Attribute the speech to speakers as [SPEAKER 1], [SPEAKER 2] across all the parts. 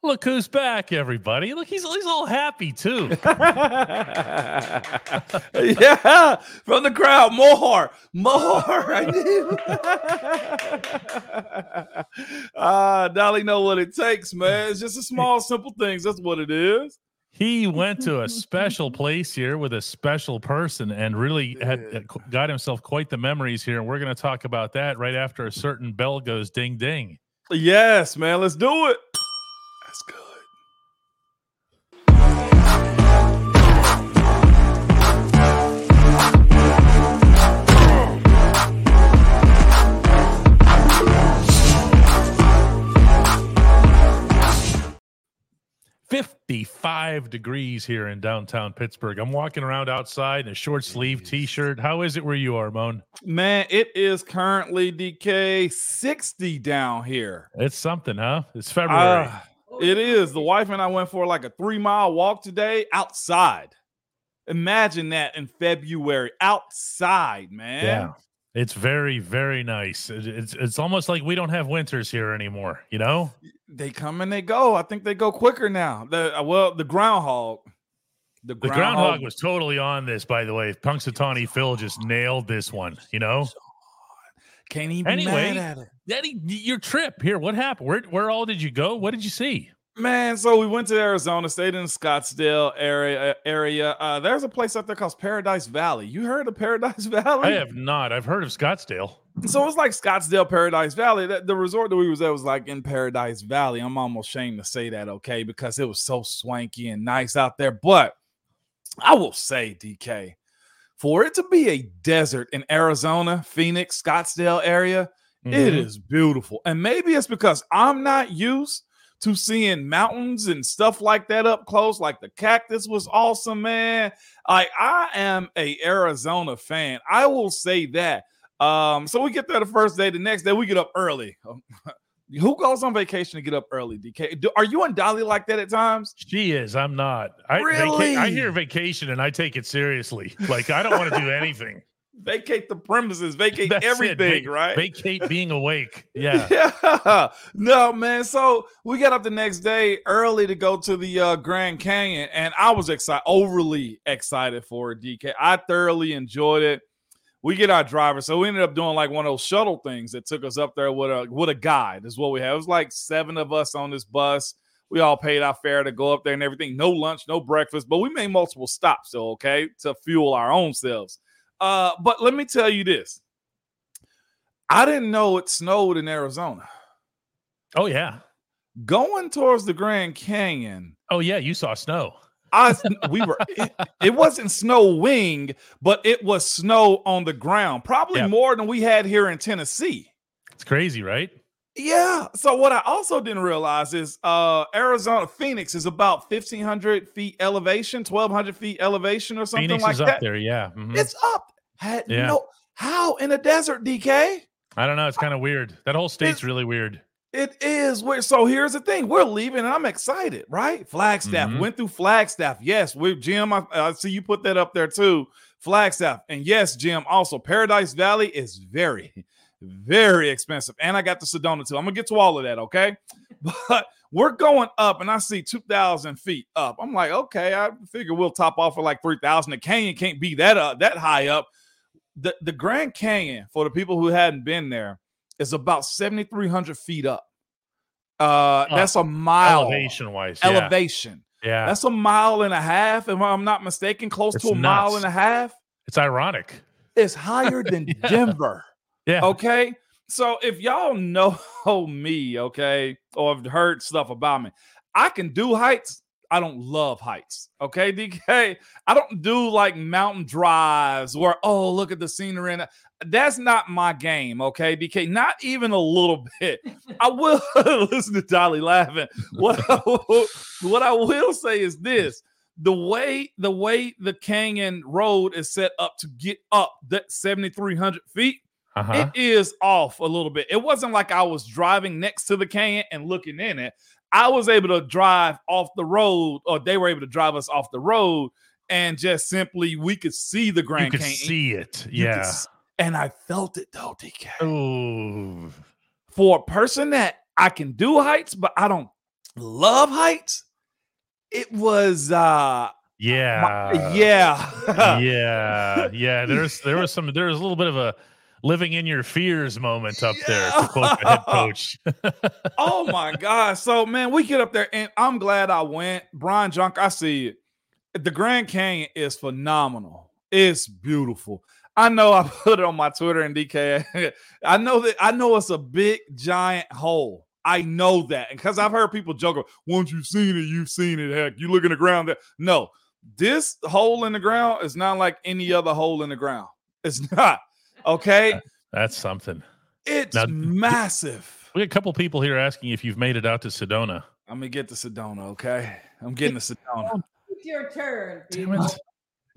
[SPEAKER 1] Look who's back, everybody. Look, he's, he's all happy too.
[SPEAKER 2] yeah, from the crowd, more, more. I knew. Ah, Dolly know what it takes, man. It's just a small, simple things. That's what it is.
[SPEAKER 1] He went to a special place here with a special person and really had got himself quite the memories here. And we're going to talk about that right after a certain bell goes ding ding.
[SPEAKER 2] Yes, man. Let's do it. That's good.
[SPEAKER 1] Fifty-five degrees here in downtown Pittsburgh. I'm walking around outside in a short sleeve T-shirt. How is it where you are, Moan?
[SPEAKER 2] Man, it is currently DK 60 down here.
[SPEAKER 1] It's something, huh? It's February.
[SPEAKER 2] Ah, it is. The wife and I went for like a three mile walk today outside. Imagine that in February outside, man.
[SPEAKER 1] yeah, it's very, very nice. It's it's almost like we don't have winters here anymore. You know?
[SPEAKER 2] They come and they go. I think they go quicker now. The uh, well, the groundhog. The
[SPEAKER 1] The groundhog was totally on this, by the way. Punxsutawney Phil just nailed this one. You know?
[SPEAKER 2] Can't even be
[SPEAKER 1] Anyway,
[SPEAKER 2] mad at it.
[SPEAKER 1] Daddy, your trip here. What happened? Where where all did you go? What did you see?
[SPEAKER 2] Man, so we went to Arizona, stayed in the Scottsdale area. Area. Uh, there's a place up there called Paradise Valley. You heard of Paradise Valley?
[SPEAKER 1] I have not. I've heard of Scottsdale.
[SPEAKER 2] So it's like Scottsdale, Paradise Valley. That the resort that we was at was like in Paradise Valley. I'm almost ashamed to say that, okay, because it was so swanky and nice out there. But I will say, DK, for it to be a desert in Arizona, Phoenix, Scottsdale area, it
[SPEAKER 1] Mhm.
[SPEAKER 2] is beautiful. And maybe it's because I'm not used to seeing mountains and stuff like that up close. Like the cactus was awesome, man. Like I am a Arizona fan. I will say that. Um, so we get there the first day. The next day we get up early. Who goes on vacation to get up early? DK, Do, are you and Dolly like that at times?
[SPEAKER 1] She is. I'm not. I, vaca-
[SPEAKER 2] Really?
[SPEAKER 1] I hear vacation and I take it seriously. Like I don't want to do anything.
[SPEAKER 2] Vacate the premises, vacate
[SPEAKER 1] That's
[SPEAKER 2] everything,
[SPEAKER 1] Va-
[SPEAKER 2] right?
[SPEAKER 1] Vacate being awake. Yeah.
[SPEAKER 2] Yeah. No, man. So we got up the next day early to go to the uh, Grand Canyon, and I was excited, overly excited for it, DK. I thoroughly enjoyed it. We get our driver, so we ended up doing like one of those shuttle things that took us up there with a with a guide. Is what we had. It was like seven of us on this bus. We all paid our fare to go up there and everything. No lunch, no breakfast, but we made multiple stops, so okay, to fuel our own selves. Uh, but let me tell you this. I didn't know it snowed in Arizona.
[SPEAKER 1] Oh yeah.
[SPEAKER 2] Going towards the Grand Canyon,
[SPEAKER 1] Oh yeah. You saw snow.
[SPEAKER 2] I we were it, it wasn't snowing, but it was snow on the ground, probably
[SPEAKER 1] Yep.
[SPEAKER 2] more than we had here in Tennessee.
[SPEAKER 1] It's crazy, right?
[SPEAKER 2] Yeah. So what I also didn't realize is uh Arizona Phoenix is about 1500 feet elevation, 1200 feet elevation or something
[SPEAKER 1] Phoenix
[SPEAKER 2] like
[SPEAKER 1] is up
[SPEAKER 2] that.
[SPEAKER 1] there. Yeah. Mhm.
[SPEAKER 2] It's up. Had
[SPEAKER 1] Yeah.
[SPEAKER 2] no how in a desert, DK?
[SPEAKER 1] I don't know. It's kind of weird. That whole state's
[SPEAKER 2] It's-
[SPEAKER 1] really weird.
[SPEAKER 2] It is. So here's the thing: we're leaving, and I'm excited, right? Flagstaff
[SPEAKER 1] Mhm.
[SPEAKER 2] went through Flagstaff. Yes, with Jim. I, I see you put that up there too. Flagstaff, and yes, Jim. Also, Paradise Valley is very, very expensive, and I got the Sedona too. I'm gonna get to all of that, okay? But we're going up, and I see 2,000 feet up. I'm like, okay, I figure we'll top off for like 3,000. The canyon can't be that up, that high up. The the Grand Canyon for the people who hadn't been there is about 7,300 feet up. Uh, that's a mile
[SPEAKER 1] Elevation wise. Yeah.
[SPEAKER 2] elevation.
[SPEAKER 1] yeah.
[SPEAKER 2] That's a mile and a half, if I'm not mistaken, close
[SPEAKER 1] It's
[SPEAKER 2] to a mile and a half.
[SPEAKER 1] It's ironic.
[SPEAKER 2] It's higher than
[SPEAKER 1] Yeah.
[SPEAKER 2] Denver.
[SPEAKER 1] Yeah.
[SPEAKER 2] Okay. So if y'all know me, okay, or have heard stuff about me, I can do heights. I don't love heights. Okay, DK. I don't do like mountain drives where, oh, look at the scenery. And that's not my game. Okay, DK. Not even a little bit. I will listen to Dolly laughing. What, what I will say is this the way the way the canyon road is set up to get up that 7300 feet
[SPEAKER 1] Uh-huh.
[SPEAKER 2] it is off a little bit. It wasn't like I was driving next to the canyon and looking in it. I was able to drive off the road, or they were able to drive us off the road, and just simply we could see the
[SPEAKER 1] you
[SPEAKER 2] Grand
[SPEAKER 1] could
[SPEAKER 2] Canyon.
[SPEAKER 1] see it.
[SPEAKER 2] You
[SPEAKER 1] Yeah.
[SPEAKER 2] And I felt it though, DK.
[SPEAKER 1] Ooh.
[SPEAKER 2] For a person that I can do heights, but I don't Love Heights, it was uh
[SPEAKER 1] Yeah.
[SPEAKER 2] my- yeah.
[SPEAKER 1] yeah. Yeah. There's there was some there was a little bit of a living in your fears moment up there to quote the head coach.
[SPEAKER 2] oh my god. So man, we get up there and I'm glad I went. Brian Junk, I see it. The Grand Canyon is phenomenal. It's beautiful. I know I put it on my Twitter and DK. I know that I know it's a big giant hole. I know that. And because I've heard people joke, once you've seen it, you've seen it. Heck, you look in the ground there. No, this hole in the ground is not like any other hole in the ground. It's not. Okay.
[SPEAKER 1] That's something.
[SPEAKER 2] It's
[SPEAKER 1] Now-
[SPEAKER 2] massive.
[SPEAKER 1] We got a couple people here asking if you've made it out to Sedona.
[SPEAKER 2] I'm gonna get to Sedona, okay? I'm getting to Sedona.
[SPEAKER 3] It's your turn.
[SPEAKER 1] Damn it.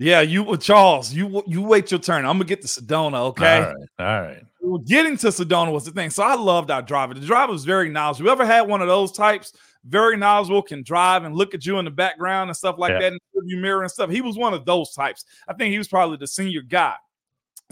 [SPEAKER 2] Yeah, you uh, Charles, you you wait your turn. I'm gonna get to Sedona, okay?
[SPEAKER 1] All right. All right.
[SPEAKER 2] Getting to Sedona was the thing. So I loved our driver. The driver was very knowledgeable. You ever had one of those types? Very knowledgeable, can drive and look at you in the background and stuff like
[SPEAKER 1] Yeah.
[SPEAKER 2] that, and give you mirror and stuff. He was one of those types. I think he was probably the senior guy.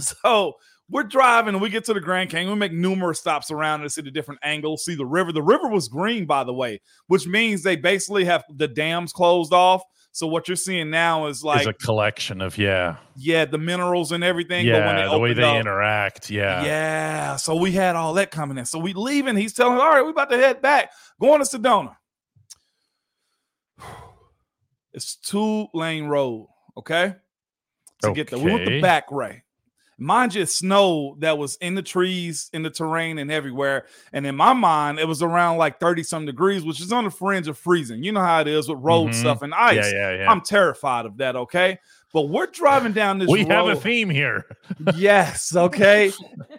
[SPEAKER 2] So we're driving and we get to the Grand Canyon. We make numerous stops around to see the different angles, see the river. The river was green, by the way, which means they basically have the dams closed off. So what you're seeing now is like
[SPEAKER 1] There's a collection of yeah.
[SPEAKER 2] yeah, the minerals and everything. but when
[SPEAKER 1] Yeah. The way they
[SPEAKER 2] up-
[SPEAKER 1] interact. Yeah.
[SPEAKER 2] Yeah. So we had all that coming in. So we leaving. He's telling all right, we about to head back. Going to Sedona. It's two lane road. Okay. To get there. We went the back way. Mind you, snow that was in the trees, in the terrain, and everywhere. And in my mind, it was around like 30 some degrees, which is on the fringe of freezing. You know how it is with road
[SPEAKER 1] Mhm.
[SPEAKER 2] stuff and ice.
[SPEAKER 1] Yeah. Yeah. Yeah.
[SPEAKER 2] I'm terrified of that. Okay. But we're driving down this
[SPEAKER 1] we have a theme here.
[SPEAKER 2] Yes, okay.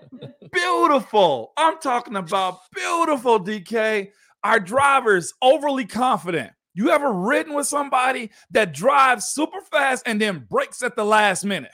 [SPEAKER 2] beautiful. I'm talking about beautiful, DK. Our driver's overly confident. You ever ridden with somebody that drives super fast and then brakes at the last minute?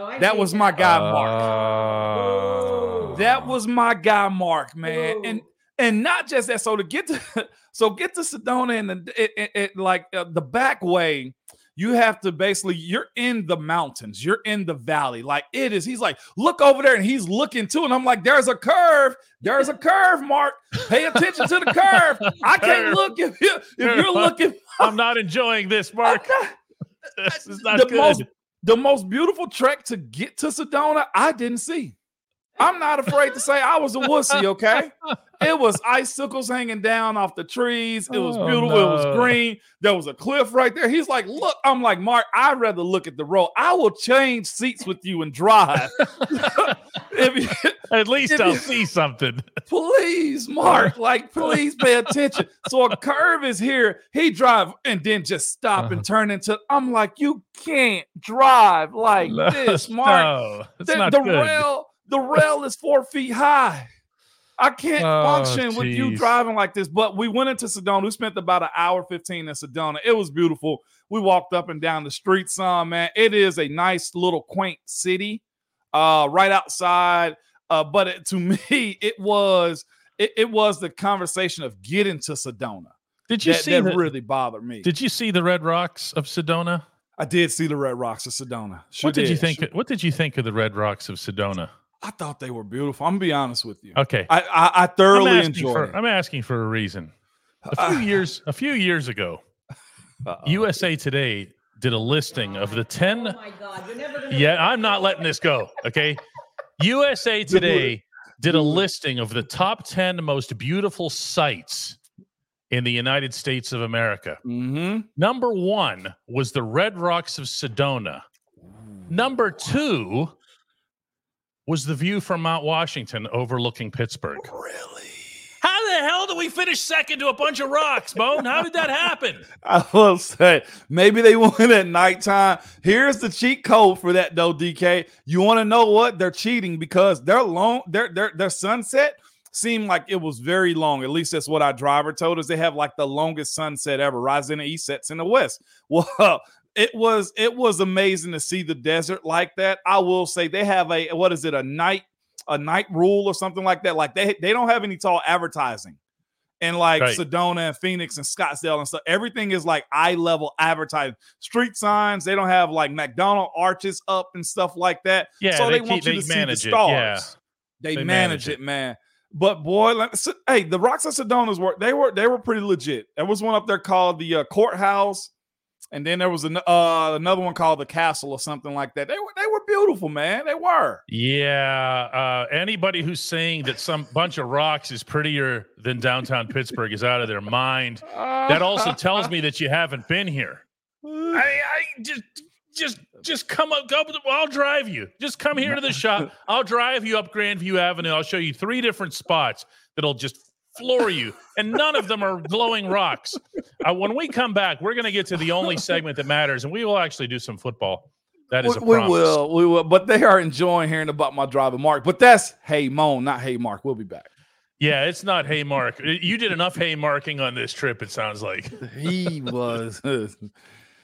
[SPEAKER 3] Oh,
[SPEAKER 2] That
[SPEAKER 3] hate
[SPEAKER 2] was my guy, Mark.
[SPEAKER 1] Oh.
[SPEAKER 2] That was my guy, Mark, man.
[SPEAKER 3] Ooh.
[SPEAKER 2] And and not just that. So to get to so get to Sedona and the it, it, it- like uh, the back way, you have to basically you're in the mountains, you're in the valley. Like it is. He's like, look over there, and he's looking too. And I'm like, there's a curve. There's a curve, Mark. Pay attention to the curve. I can't look if you if you're looking.
[SPEAKER 1] I'm not enjoying this, Mark. this is not
[SPEAKER 2] the
[SPEAKER 1] good.
[SPEAKER 2] most the most beautiful trek to get to Sedona, I didn't see. I'm not afraid to say I was a wussy, okay? It was icicles hanging down off the trees. It was
[SPEAKER 1] Oh,
[SPEAKER 2] beautiful. It was green. There was a cliff right there. He's like, Look, I'm like, Mark, I'd rather look at the road. I will change seats with you and drive. if you,
[SPEAKER 1] At least I'll
[SPEAKER 2] you-
[SPEAKER 1] see something.
[SPEAKER 2] please, Mark, like, please pay attention. So a curve is here. He drive and then just stop
[SPEAKER 1] Uh-huh.
[SPEAKER 2] and turn into. I'm like, you can't drive like this, Mark.
[SPEAKER 1] No, it's
[SPEAKER 2] the
[SPEAKER 1] not
[SPEAKER 2] the
[SPEAKER 1] good.
[SPEAKER 2] rail, the rail is four feet high. I can't
[SPEAKER 1] Oh,
[SPEAKER 2] function with you driving like this. But we went into Sedona. We spent about an hour 15 in Sedona. It was beautiful. We walked up and down the street some, man. It is a nice little quaint city uh, right outside. Uh, but it, to me, it was it, it was the conversation of getting to Sedona
[SPEAKER 1] Did you
[SPEAKER 2] that,
[SPEAKER 1] see
[SPEAKER 2] that
[SPEAKER 1] the,
[SPEAKER 2] really bothered me.
[SPEAKER 1] Did you see the Red Rocks of Sedona?
[SPEAKER 2] I did see the Red Rocks of Sedona. Sure
[SPEAKER 1] what did, you think?
[SPEAKER 2] Sure-
[SPEAKER 1] What did you think of the Red Rocks of Sedona?
[SPEAKER 2] I thought they were beautiful. I'm gonna be honest with you.
[SPEAKER 1] Okay,
[SPEAKER 2] I I, I
[SPEAKER 1] I'm
[SPEAKER 2] thoroughly
[SPEAKER 1] asking,
[SPEAKER 2] enjoyed
[SPEAKER 1] for,
[SPEAKER 2] it.
[SPEAKER 1] I'm asking for a reason. A few
[SPEAKER 2] Uh,
[SPEAKER 1] years, a few years ago,
[SPEAKER 2] uh-oh.
[SPEAKER 1] USA Today did a listing of the ten.
[SPEAKER 3] Oh my God, you're never gonna.
[SPEAKER 1] Yeah, I'm not letting this go. Okay, USA Today did a listing of the top ten most beautiful sites in the United States of America.
[SPEAKER 2] Mhm.
[SPEAKER 1] Number one was the Red Rocks of Sedona. Number two was the view from Mount Washington overlooking Pittsburgh.
[SPEAKER 2] Really?
[SPEAKER 1] How the hell do we finish second to a bunch of rocks, Bone? How did that happen?
[SPEAKER 2] I will say maybe they went at nighttime. Here's the cheat code for that though, DK. You want to know what? They're cheating because their long their their their sunset seemed like it was very long. At least that's what our driver told us. They have like the longest sunset ever. Rise in the east, sets in the west. Well, it was it was amazing to see the desert like that. I will say they have a what is it, a night, a night rule or something like that. Like they they don't have any tall advertising. And like
[SPEAKER 1] Right.
[SPEAKER 2] Sedona and Phoenix and Scottsdale and stuff, everything is like eye level advertising. Street signs, they don't have like McDonald arches up and stuff like that.
[SPEAKER 1] Yeah,
[SPEAKER 2] so they,
[SPEAKER 1] they
[SPEAKER 2] want
[SPEAKER 1] keep-
[SPEAKER 2] you to see the
[SPEAKER 1] it,
[SPEAKER 2] stars.
[SPEAKER 1] yeah.
[SPEAKER 2] They,
[SPEAKER 1] They
[SPEAKER 2] manage
[SPEAKER 1] manage
[SPEAKER 2] it, man. But boy, like, so- hey, the Rocks of Sedona's were they were they were pretty legit. There was one up there called the uh, Courthouse, and then there was an, uh, another one called the Castle or something like that. They were they were beautiful, man. They were.
[SPEAKER 1] Yeah. Uh, anybody who's saying that some bunch of rocks is prettier than downtown Pittsburgh is out of their mind. That also tells me that you haven't been here. I, I just just just come up go I'll drive you. Just come here to the shop. I'll drive you up Grandview Avenue. I'll show you three different spots that'll just floor you. And none of them are glowing rocks. Uh, when we come back, we're going to get to the only segment that matters, and we will actually do some football. That is a
[SPEAKER 2] we, we will, we will. But they are enjoying hearing about my driver, Mark. But that's hey Moan, not hey Mark. We'll be back.
[SPEAKER 1] Yeah, it's not hey Mark. You did enough hay marking on this trip, it sounds like.
[SPEAKER 2] He was.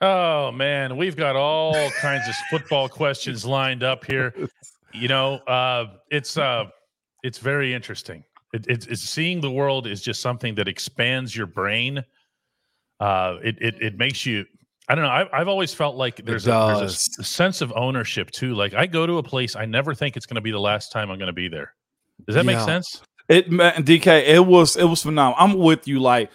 [SPEAKER 1] Oh man, we've got all kinds of football questions lined up here. You know, uh, it's uh, it's very interesting. It, it's, it's seeing the world is just something that expands your brain. Uh, it, it it makes you. I don't know. I've, I've always felt like there's a, there's a sense of ownership too. Like I go to a place, I never think it's going to be the last time I'm going to be there. Does that make sense?
[SPEAKER 2] It man, DK, it was it was phenomenal. I'm with you. Like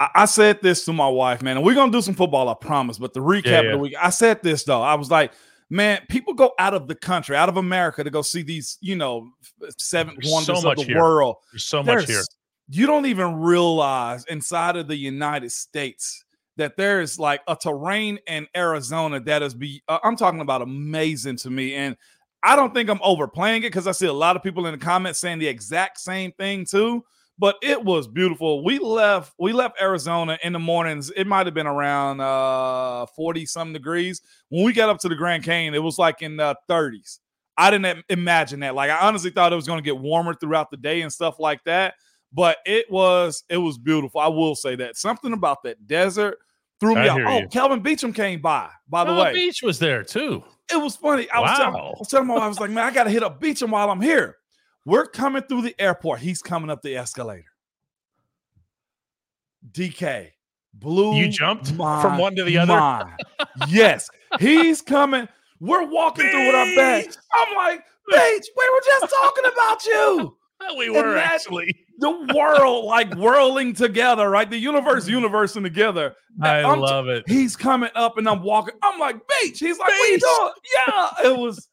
[SPEAKER 2] I, I said this to my wife, man, and we're gonna do some football, I promise. But the recap
[SPEAKER 1] Yeah,
[SPEAKER 2] of the week, I said this though. I was like, man, people go out of the country, out of America to go see these, you know, seven
[SPEAKER 1] There's
[SPEAKER 2] wonders
[SPEAKER 1] so
[SPEAKER 2] of the
[SPEAKER 1] here.
[SPEAKER 2] world.
[SPEAKER 1] There's so much here.
[SPEAKER 2] You don't even realize inside of the United States that there is like a terrain in Arizona that is be uh, I'm talking about amazing to me and I don't think I'm overplaying it because I see a lot of people in the comments saying the exact same thing too. But it was beautiful. We left we left Arizona in the mornings. It might have been around uh 40 some degrees. When we got up to the Grand Canyon, it was like in the 30s. I didn't imagine that. Like I honestly thought it was going to get warmer throughout the day and stuff like that. But it was it was beautiful. I will say that something about that desert threw me
[SPEAKER 1] off.
[SPEAKER 2] Oh,
[SPEAKER 1] you.
[SPEAKER 2] Kelvin Beachum came by. By the
[SPEAKER 1] Oh,
[SPEAKER 2] way,
[SPEAKER 1] Beach was there too.
[SPEAKER 2] it was funny. I was, telling, I
[SPEAKER 1] Wow.
[SPEAKER 2] was telling my wife, I was like, man, I got to hit up Beachum while I'm here. We're coming through the airport. He's coming up the escalator. DK blew.
[SPEAKER 1] You jumped from one to the other?
[SPEAKER 2] mind. yes, he's coming. We're walking through with our bags. I'm like, Beach, we were just talking about you.
[SPEAKER 1] We were
[SPEAKER 2] that-
[SPEAKER 1] actually.
[SPEAKER 2] The world like whirling together, right? The universe, mm-hmm. universing together.
[SPEAKER 1] I
[SPEAKER 2] I'm
[SPEAKER 1] love it.
[SPEAKER 2] He's coming up and I'm walking. I'm like, Beach. He's like, what you
[SPEAKER 1] Beach.
[SPEAKER 2] doing? Yeah, it was.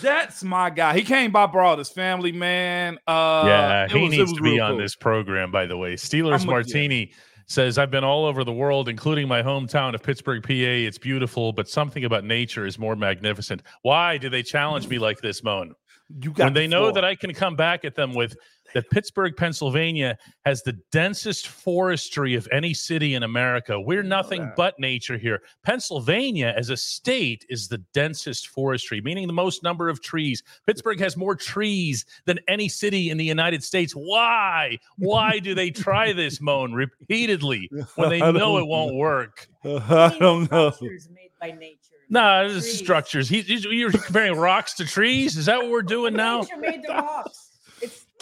[SPEAKER 2] That's my guy. He came by, brought his family, man. Uh,
[SPEAKER 1] yeah, he
[SPEAKER 2] was-
[SPEAKER 1] needs to be on
[SPEAKER 2] cool.
[SPEAKER 1] this program, by the way. Steelers
[SPEAKER 2] you.
[SPEAKER 1] Martini says, I've been all over the world, including my hometown of Pittsburgh, PA. It's beautiful, but something about nature is more magnificent. Why do they challenge me like this, Moan?
[SPEAKER 2] You got
[SPEAKER 1] When
[SPEAKER 2] the
[SPEAKER 1] they know that I can come back at them with that Pittsburgh, Pennsylvania has the densest forestry of any city in America. We're nothing but nature here. Pennsylvania, as a state, is the densest forestry, meaning the most number of trees. Pittsburgh has more trees than any city in the United States. Why? Why do they try this, Moan, repeatedly when they
[SPEAKER 2] I
[SPEAKER 1] know it won't work?
[SPEAKER 2] I don't know.
[SPEAKER 3] Structures made by nature.
[SPEAKER 1] No, this is structures. He, he's- you're comparing rocks to trees. Is that what we're doing now?
[SPEAKER 3] Nature made the rocks.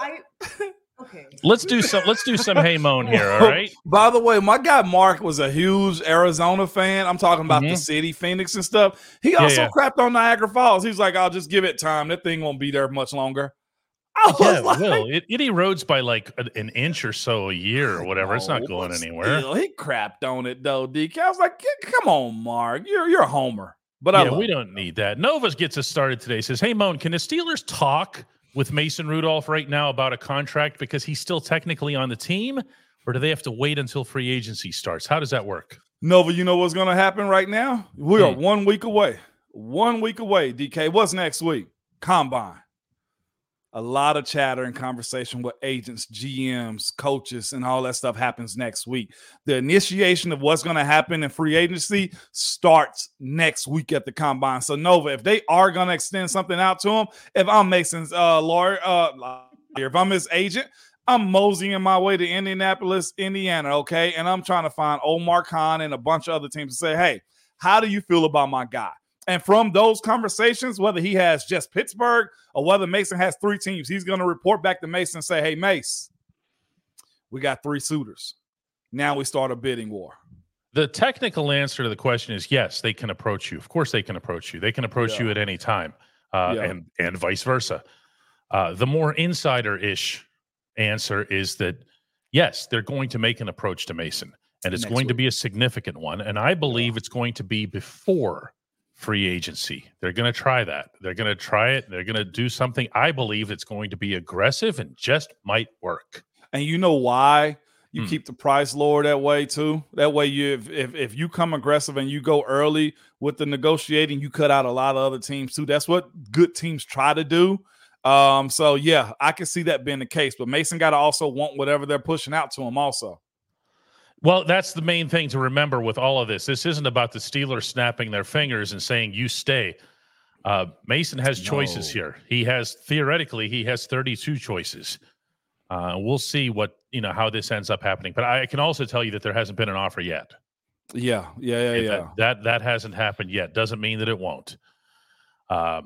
[SPEAKER 3] It's I. Okay.
[SPEAKER 1] Let's do some. Let's do some hey moan here. All right.
[SPEAKER 2] By the way, my guy Mark was a huge Arizona fan. I'm talking about the
[SPEAKER 1] Mhm.
[SPEAKER 2] city, Phoenix, and stuff. He also
[SPEAKER 1] yeah.
[SPEAKER 2] crapped on Niagara Falls. He's like, I'll just give it time. That thing won't be there much longer. I
[SPEAKER 1] Yeah,
[SPEAKER 2] like,
[SPEAKER 1] it will. It, it erodes by like an, an inch or so a year or whatever. It's not going anywhere.
[SPEAKER 2] still, he crapped on it though, DK. I was like, come on, Mark. You're you're a homer. But
[SPEAKER 1] yeah,
[SPEAKER 2] love
[SPEAKER 1] we don't need that. Novas gets us started today. Says, "Hey, Moan, can the Steelers talk with Mason Rudolph right now about a contract because he's still technically on the team, or do they have to wait until free agency starts? How does that work?"
[SPEAKER 2] Nova, you know what's going to happen right now? We are
[SPEAKER 1] Hmm.
[SPEAKER 2] one week away. One week away. DK, what's next week? Combine. A lot of chatter and conversation with agents, GMs, coaches, and all that stuff happens next week. The initiation of what's going to happen in free agency starts next week at the combine. So Nova, if they are going to extend something out to him, if I'm Mason's uh, lawyer, uh, if I'm his agent, I'm moseying my way to Indianapolis, Indiana, okay, and I'm trying to find Omar Khan and a bunch of other teams to say, hey, how do you feel about my guy? And from those conversations, whether he has just Pittsburgh or whether Mason has three teams, he's going to report back to Mason and say, Hey, Mace, we got three suitors. Now we start a bidding war.
[SPEAKER 1] The technical answer to the question is yes, they can approach you. Of course, they can approach you. They can approach
[SPEAKER 2] Yeah.
[SPEAKER 1] you at any time, uh,
[SPEAKER 2] Yeah.
[SPEAKER 1] and and vice versa. Uh, the more insider-ish answer is that yes, they're going to make an approach to Mason, and it's
[SPEAKER 2] Next
[SPEAKER 1] going to be a significant one. And I believe it's going to be before free agency. They're going to try that. They're going to try it. They're going to do something. I believe it's going to be aggressive and just might work.
[SPEAKER 2] And you know why you
[SPEAKER 1] Hmm.
[SPEAKER 2] keep the price lower that way too? That way you if, if if you come aggressive and you go early with the negotiating, you cut out a lot of other teams too. That's what good teams try to do. Um, so yeah, I can see that being the case. But Mason got to also want whatever they're pushing out to him, also.
[SPEAKER 1] Well, that's the main thing to remember with all of this. This isn't about the Steelers snapping their fingers and saying, you stay. Uh, Mason has choices
[SPEAKER 2] No.
[SPEAKER 1] here. He has, theoretically, he has 32 choices. Uh, we'll see what, you know, how this ends up happening. But I can also tell you that there hasn't been an offer yet.
[SPEAKER 2] Yeah, yeah, yeah, yeah.
[SPEAKER 1] That, that, that hasn't happened yet. Doesn't mean that it won't. Uh,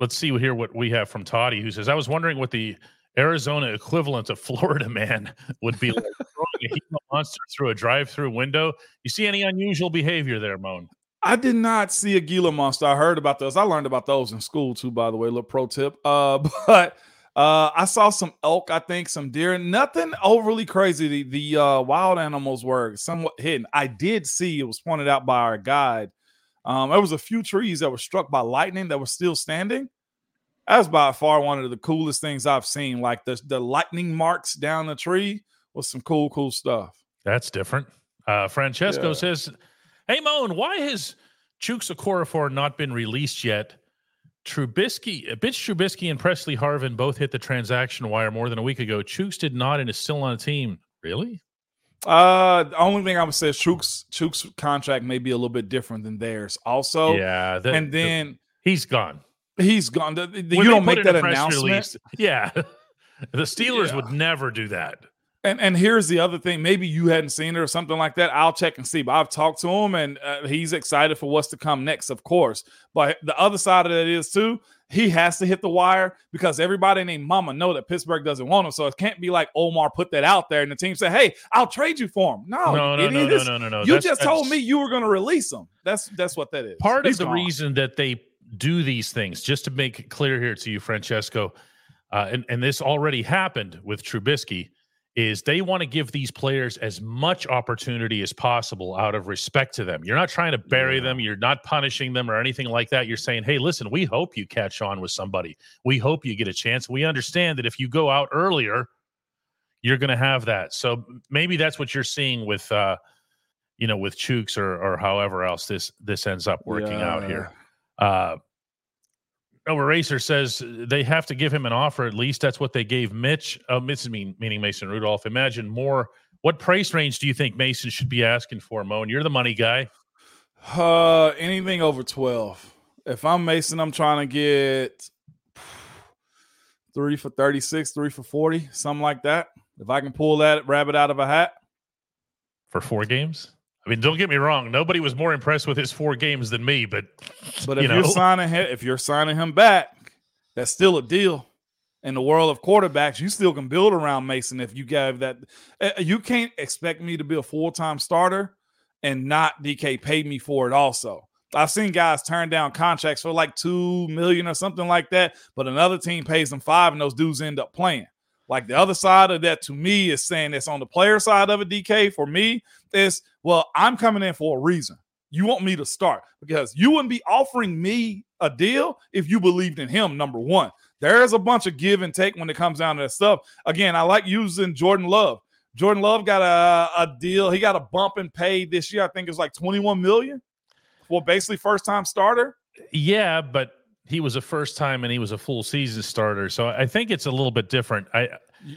[SPEAKER 1] let's see here what we have from Toddy, who says, I was wondering what the Arizona equivalent of Florida man would be like a Gila monster through a drive-through window. You see any unusual behavior there, Moan?
[SPEAKER 2] I did not see a Gila monster. I heard about those. I learned about those in school too, by the way. little pro tip. Uh, but uh, I saw some elk. I think some deer. Nothing overly crazy. The, the uh, wild animals were somewhat hidden. I did see it was pointed out by our guide. Um, there was a few trees that were struck by lightning that were still standing. That's by far one of the coolest things I've seen. Like the the lightning marks down the tree was some cool, cool stuff.
[SPEAKER 1] That's different. Uh, Francesco
[SPEAKER 2] Yeah.
[SPEAKER 1] says, "Hey Moan, why has Chuks Okorafor not been released yet? Trubisky, uh, Mitch Trubisky, and Pressley Harvin both hit the transaction wire more than a week ago. Chuks did not and is still on a team. Really?
[SPEAKER 2] Uh, the only thing I would say is Chuks Chuks contract may be a little bit different than theirs. Also,
[SPEAKER 1] yeah. the-
[SPEAKER 2] and
[SPEAKER 1] the-
[SPEAKER 2] then
[SPEAKER 1] he's gone.
[SPEAKER 2] he's gone. The- the- you don't make that announcement.
[SPEAKER 1] release- Yeah. the Steelers
[SPEAKER 2] Yeah.
[SPEAKER 1] would never do that.
[SPEAKER 2] And and here's the other thing. Maybe you hadn't seen it or something like that. I'll check and see. But I've talked to him, and uh, he's excited for what's to come next, of course. But the other side of that is too. He has to hit the wire because everybody named Mama know that Pittsburgh doesn't want him. So it can't be like Omar put that out there and the team said, "Hey, I'll trade you for him." No,
[SPEAKER 1] no, no, no, no, no, no, no.
[SPEAKER 2] You
[SPEAKER 1] That's-
[SPEAKER 2] just told
[SPEAKER 1] that's-
[SPEAKER 2] me you were going to release him. That's that's what that is.
[SPEAKER 1] part
[SPEAKER 2] He's
[SPEAKER 1] of the
[SPEAKER 2] gone.
[SPEAKER 1] reason that they do these things just to make it clear here to you francesco uh, and, and this already happened with trubisky is they want to give these players as much opportunity as possible out of respect to them. You're not trying to bury
[SPEAKER 2] Yeah.
[SPEAKER 1] them. You're not punishing them or anything like that. You're saying hey listen we hope you catch on with somebody. We hope you get a chance. We understand that if you go out earlier you're going to have that. So maybe that's what you're seeing with uh you know with chuks or or however else this this ends up working out here. Uh, Racer says they have to give him an offer. At least that's what they gave Mitch. Uh, Mitch mean, meaning Mason Rudolph. Imagine more. What price range do you think Mason should be asking for, Mo? And you're the money guy.
[SPEAKER 2] Uh, anything over 12. If I'm Mason, I'm trying to get three for 36, three for 40, something like that. If I can pull that rabbit out of a hat,
[SPEAKER 1] for four games. I mean, don't get me wrong. Nobody was more impressed with his four games than me, but
[SPEAKER 2] but if you are signing him, if you're signing him back, that's still a deal. In the world of quarterbacks, you still can build around Mason if you gave that. uh, You can't expect me to be a full time starter and not DK pay me for it. Also, I've seen guys turn down contracts for like two million or something like that, but another team pays them five, and those dudes end up playing. Like the other side of that to me is saying it's on the player side of it, DK. For me, is well, I'm coming in for a reason. You want me to start because you wouldn't be offering me a deal if you believed in him. Number one, there's a bunch of give and take when it comes down to that stuff. Again, I like using Jordan Love. Jordan Love got a, a deal. He got a bump in pay this year. I think it's like 21 million for basically first time starter.
[SPEAKER 1] yeah, but he was a first time and he was a full season starter. So I think it's a little bit different. I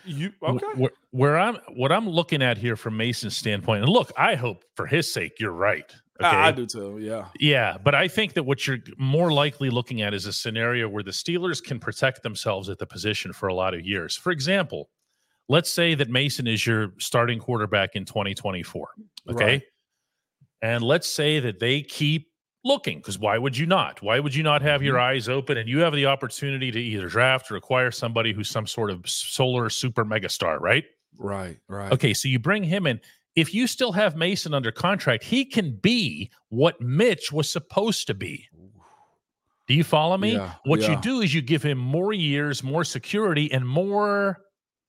[SPEAKER 2] You, okay?
[SPEAKER 1] where, where I'm what I'm looking at here from Mason's standpoint, and look, I hope for his sake you're right. Okay.
[SPEAKER 2] I, I do too. Yeah.
[SPEAKER 1] Yeah, but I think that what you're more likely looking at is a scenario where the Steelers can protect themselves at the position for a lot of years. For example, let's say that Mason is your starting quarterback in 2024. Okay.
[SPEAKER 2] Right.
[SPEAKER 1] And let's say that they keep looking because why would you not? Why would you not have your
[SPEAKER 2] Mm-hmm.
[SPEAKER 1] eyes open and you have the opportunity to either draft or acquire somebody who's some sort of solar super megastar, right?
[SPEAKER 2] Right. Right.
[SPEAKER 1] Okay, so you bring him in. If you still have Mason under contract, he can be what Mitch was supposed to be. Do you follow me?
[SPEAKER 2] Yeah,
[SPEAKER 1] what you do is you give him more years, more security, and more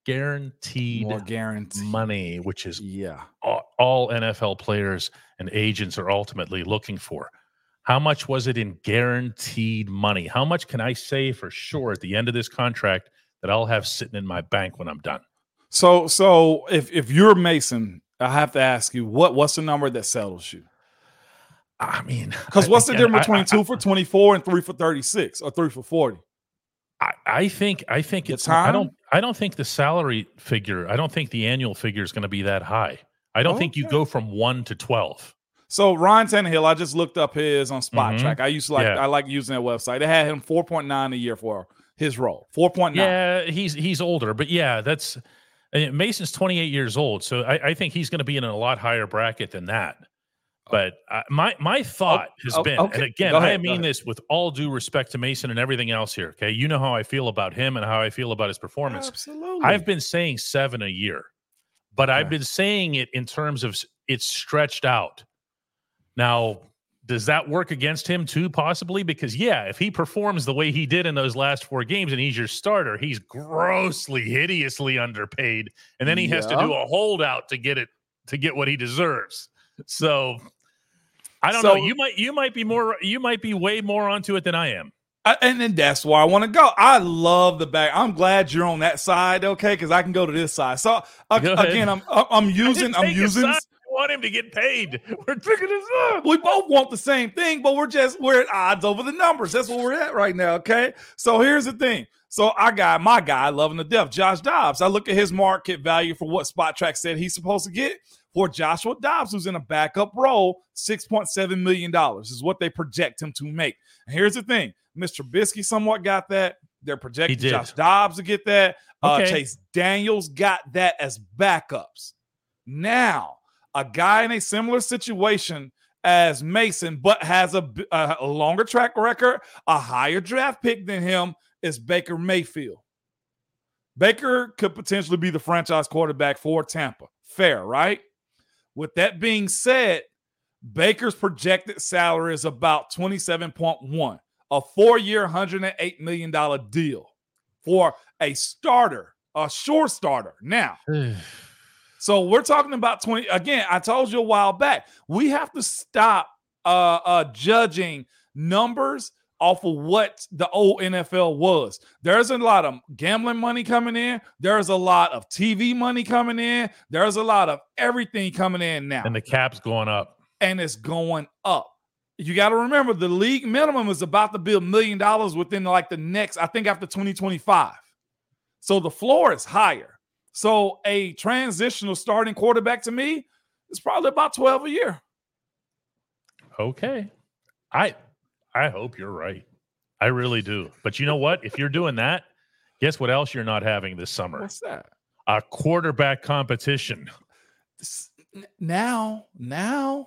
[SPEAKER 1] guaranteed
[SPEAKER 2] More guarantee.
[SPEAKER 1] money, which is
[SPEAKER 2] Yeah.
[SPEAKER 1] all, all NFL players and agents are ultimately looking for. How much was it in guaranteed money? How much can I say for sure at the end of this contract that I'll have sitting in my bank when I'm done?
[SPEAKER 2] So so if if you're Mason, I have to ask you what what's the number that settles you?
[SPEAKER 1] I mean,
[SPEAKER 2] Because what's the difference
[SPEAKER 1] I-
[SPEAKER 2] between
[SPEAKER 1] I-
[SPEAKER 2] two for twenty four and three for thirty six or three for forty?
[SPEAKER 1] I, I think I think
[SPEAKER 2] The
[SPEAKER 1] it's I don't I don't think the salary figure I don't think the annual figure is going to be that high. I don't oh, think you go from one to twelve.
[SPEAKER 2] So Ryan Tannehill, I just looked up his on Spot
[SPEAKER 1] Mhm.
[SPEAKER 2] Track. I used to like
[SPEAKER 1] Yeah.
[SPEAKER 2] I like using that website. It had him four point nine a year for his role. Four point nine.
[SPEAKER 1] Yeah, he's he's older, but yeah, that's Mason's twenty eight years old, so I, I think he's going to be in a lot higher bracket than that. But uh, my my thought has
[SPEAKER 2] oh,
[SPEAKER 1] been,
[SPEAKER 2] okay.
[SPEAKER 1] and again,
[SPEAKER 2] Go
[SPEAKER 1] I mean this with all due respect to Mason and everything else here. Okay, you know how I feel about him and how I feel about his performance.
[SPEAKER 2] Absolutely.
[SPEAKER 1] I've been saying seven a year, but I've been saying it in terms of it's stretched out. Now, does that work against him too? Possibly because yeah, if he performs the way he did in those last four games and he's your starter, he's grossly, hideously underpaid, and then he has to do a holdout to get it to get what he deserves. So. I don't
[SPEAKER 2] So-
[SPEAKER 1] know. You might you might be more you might be way more onto it than I am.
[SPEAKER 2] I, and then that's where I want to go. I love the back. I'm glad you're on that side, okay? Because I can go to this side. So uh, again, I'm I'm using I'm using.
[SPEAKER 1] Side. I want him to get paid. We're picking this up.
[SPEAKER 2] We both want the same thing, but we're just we're at odds over the numbers. That's where we're at right now. Okay. So here's the thing. So I got my guy loving the death, Josh Dobbs. I look at his market value for what Spotrac said he's supposed to get for Joshua Dobbs, who's in a backup role. Six point seven million dollars is what they project him to make. And here's the thing: Mr. Trubisky somewhat got that. They're projecting. Josh Dobbs to get that. Uh, Chase Daniels got that as backups. Now, a guy in a similar situation as Mason, but has a longer track record, a higher draft pick than him, is Baker Mayfield. Baker could potentially be the franchise quarterback for Tampa. Fair, right? With that being said, Baker's projected salary is about 27.1, a four year, $108 million deal for a starter, a sure starter. Now, so we're talking about 20 again, I told you a while back. We have to stop uh uh judging numbers off of what the old NFL was. There's a lot of gambling money coming in, there's a lot of TV money coming in, there's a lot of everything coming in now
[SPEAKER 1] and the cap's going up.
[SPEAKER 2] and it's going up. You got to remember the league minimum is about to be a million dollars within like the next, I think after 2025. So the floor is higher. So a transitional starting quarterback to me is probably about 12 a year.
[SPEAKER 1] Okay. I I hope you're right. I really do. But you know what? If you're doing that, guess what else you're not having this summer?
[SPEAKER 2] What's that?
[SPEAKER 1] A quarterback competition.
[SPEAKER 2] Now, now,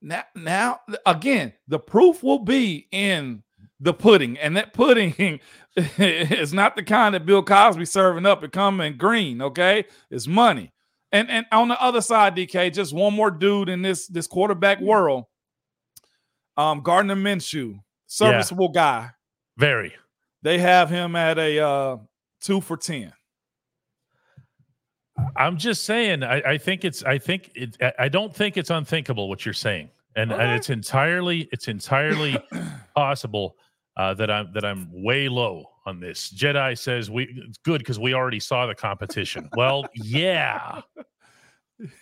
[SPEAKER 2] now, now, again, the proof will be in the pudding, and that pudding is not the kind that Bill Cosby serving up and coming green. Okay, it's money. And and on the other side, DK, just one more dude in this this quarterback world. Um, Gardner Minshew, serviceable guy.
[SPEAKER 1] Very.
[SPEAKER 2] They have him at a uh two for ten.
[SPEAKER 1] I'm just saying. I, I think it's. I think it. I- I don't think it's unthinkable what you're saying, and, and it's entirely. It's entirely possible uh, that I'm that I'm way low on this. Jedi says we it's good because we already saw the competition. well, yeah,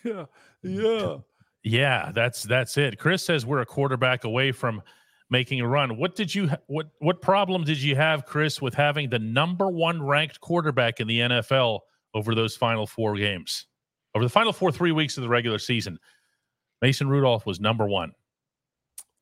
[SPEAKER 2] Yeah, yeah.
[SPEAKER 1] yeah. That's that's it. Chris says we're a quarterback away from making a run. What did you what what problem did you have, Chris, with having the number one ranked quarterback in the NFL over those final four games? Over the final four three weeks of the regular season, Mason Rudolph was number one.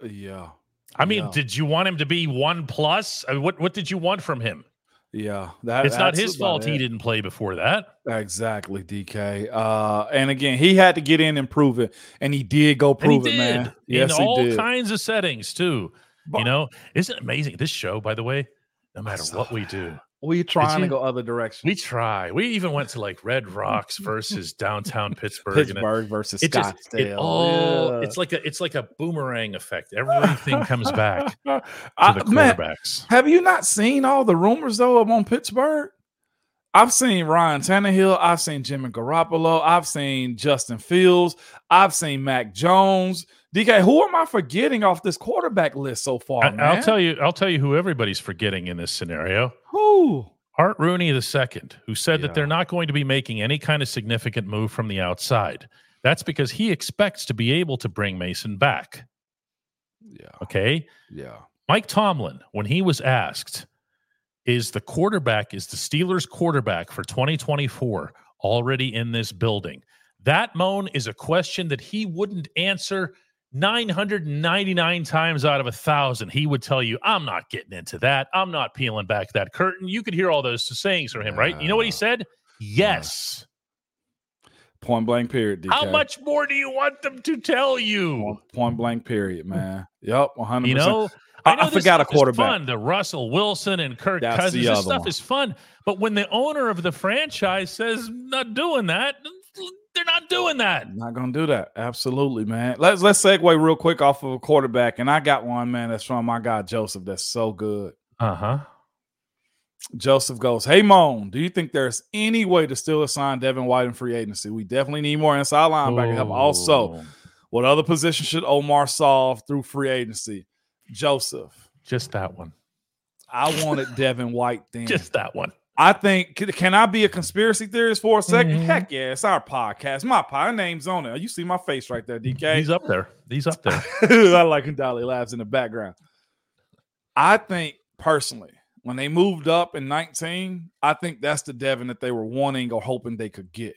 [SPEAKER 2] Yeah.
[SPEAKER 1] I mean,
[SPEAKER 2] Yeah.
[SPEAKER 1] did you want him to be one plus? I mean, what what did you want from him?
[SPEAKER 2] Yeah. That,
[SPEAKER 1] It's not his fault he didn't play before that.
[SPEAKER 2] Exactly, DK. Uh, and again, he had to get in and prove it, and he did go prove
[SPEAKER 1] did
[SPEAKER 2] it, man. Yes,
[SPEAKER 1] in all
[SPEAKER 2] did.
[SPEAKER 1] kinds of settings too.
[SPEAKER 2] But
[SPEAKER 1] you know, isn't it amazing? This show, by the way, no matter what we do,
[SPEAKER 2] we trying to go other directions.
[SPEAKER 1] we try. We even went to like Red Rocks versus downtown Pittsburgh. it-
[SPEAKER 2] Pittsburgh versus
[SPEAKER 1] it just
[SPEAKER 2] Scottsdale.
[SPEAKER 1] it all
[SPEAKER 2] yeah.
[SPEAKER 1] it's like a it's like a boomerang effect. Everything comes back to
[SPEAKER 2] I-
[SPEAKER 1] the
[SPEAKER 2] man,
[SPEAKER 1] quarterbacks.
[SPEAKER 2] have you not seen all the rumors though of on Pittsburgh? I've seen Ryan Tannehill. I've seen Jimmy Garoppolo. I've seen Justin Fields. I've seen Mac Jones. DK, who am I forgetting off this quarterback list so far?
[SPEAKER 1] I,
[SPEAKER 2] man?
[SPEAKER 1] will tell you. I'll tell you who everybody's forgetting in this scenario.
[SPEAKER 2] Who?
[SPEAKER 1] Art Rooney II, who said
[SPEAKER 2] Yeah.
[SPEAKER 1] that they're not going to be making any kind of significant move from the outside. That's because he expects to be able to bring Mason back.
[SPEAKER 2] Yeah,
[SPEAKER 1] Okay.
[SPEAKER 2] yeah.
[SPEAKER 1] Mike Tomlin, when he was asked, is the quarterback, is the Steelers quarterback for 2024 already in this building? That, Moan, is a question that he wouldn't answer 999 times out of a thousand. He would tell you, I'm not getting into that. I'm not peeling back that curtain. You could hear all those sayings from him, right? You know what he said? Yes.
[SPEAKER 2] Point blank period. DK.
[SPEAKER 1] How much more do you want them to tell you?
[SPEAKER 2] Point, blank period, man. Yep, one hundred
[SPEAKER 1] You know,
[SPEAKER 2] I-
[SPEAKER 1] know
[SPEAKER 2] I forgot a quarterback.
[SPEAKER 1] Fun, the Russell Wilson and Kirk
[SPEAKER 2] That's
[SPEAKER 1] Cousins.
[SPEAKER 2] the
[SPEAKER 1] This stuff
[SPEAKER 2] one.
[SPEAKER 1] is fun, but when the owner of the franchise says not doing that, they're not doing that.
[SPEAKER 2] Not gonna do that. Absolutely, man. Let's let's segue real quick off of a quarterback, and I got one man that's from my guy Joseph. That's so good.
[SPEAKER 1] Uh huh.
[SPEAKER 2] Joseph goes, "Hey Moan, do you think there's any way to still assign Devin White in free agency? We definitely need more inside linebacker help. Also, what other position should Omar solve through free agency? Joseph,
[SPEAKER 1] just that one.
[SPEAKER 2] I wanted Devin White then.
[SPEAKER 1] Just that one.
[SPEAKER 2] I think can, can I be a conspiracy theorist for a 2nd
[SPEAKER 1] Mhm.
[SPEAKER 2] Heck yeah, it's our podcast. My pod name's on it. You see my face right there, DK.
[SPEAKER 1] He's up there. He's up there.
[SPEAKER 2] I like when Dolly laughs in the background. I think personally, when they moved up in 19, I think that's the Devin that they were wanting or hoping they could get.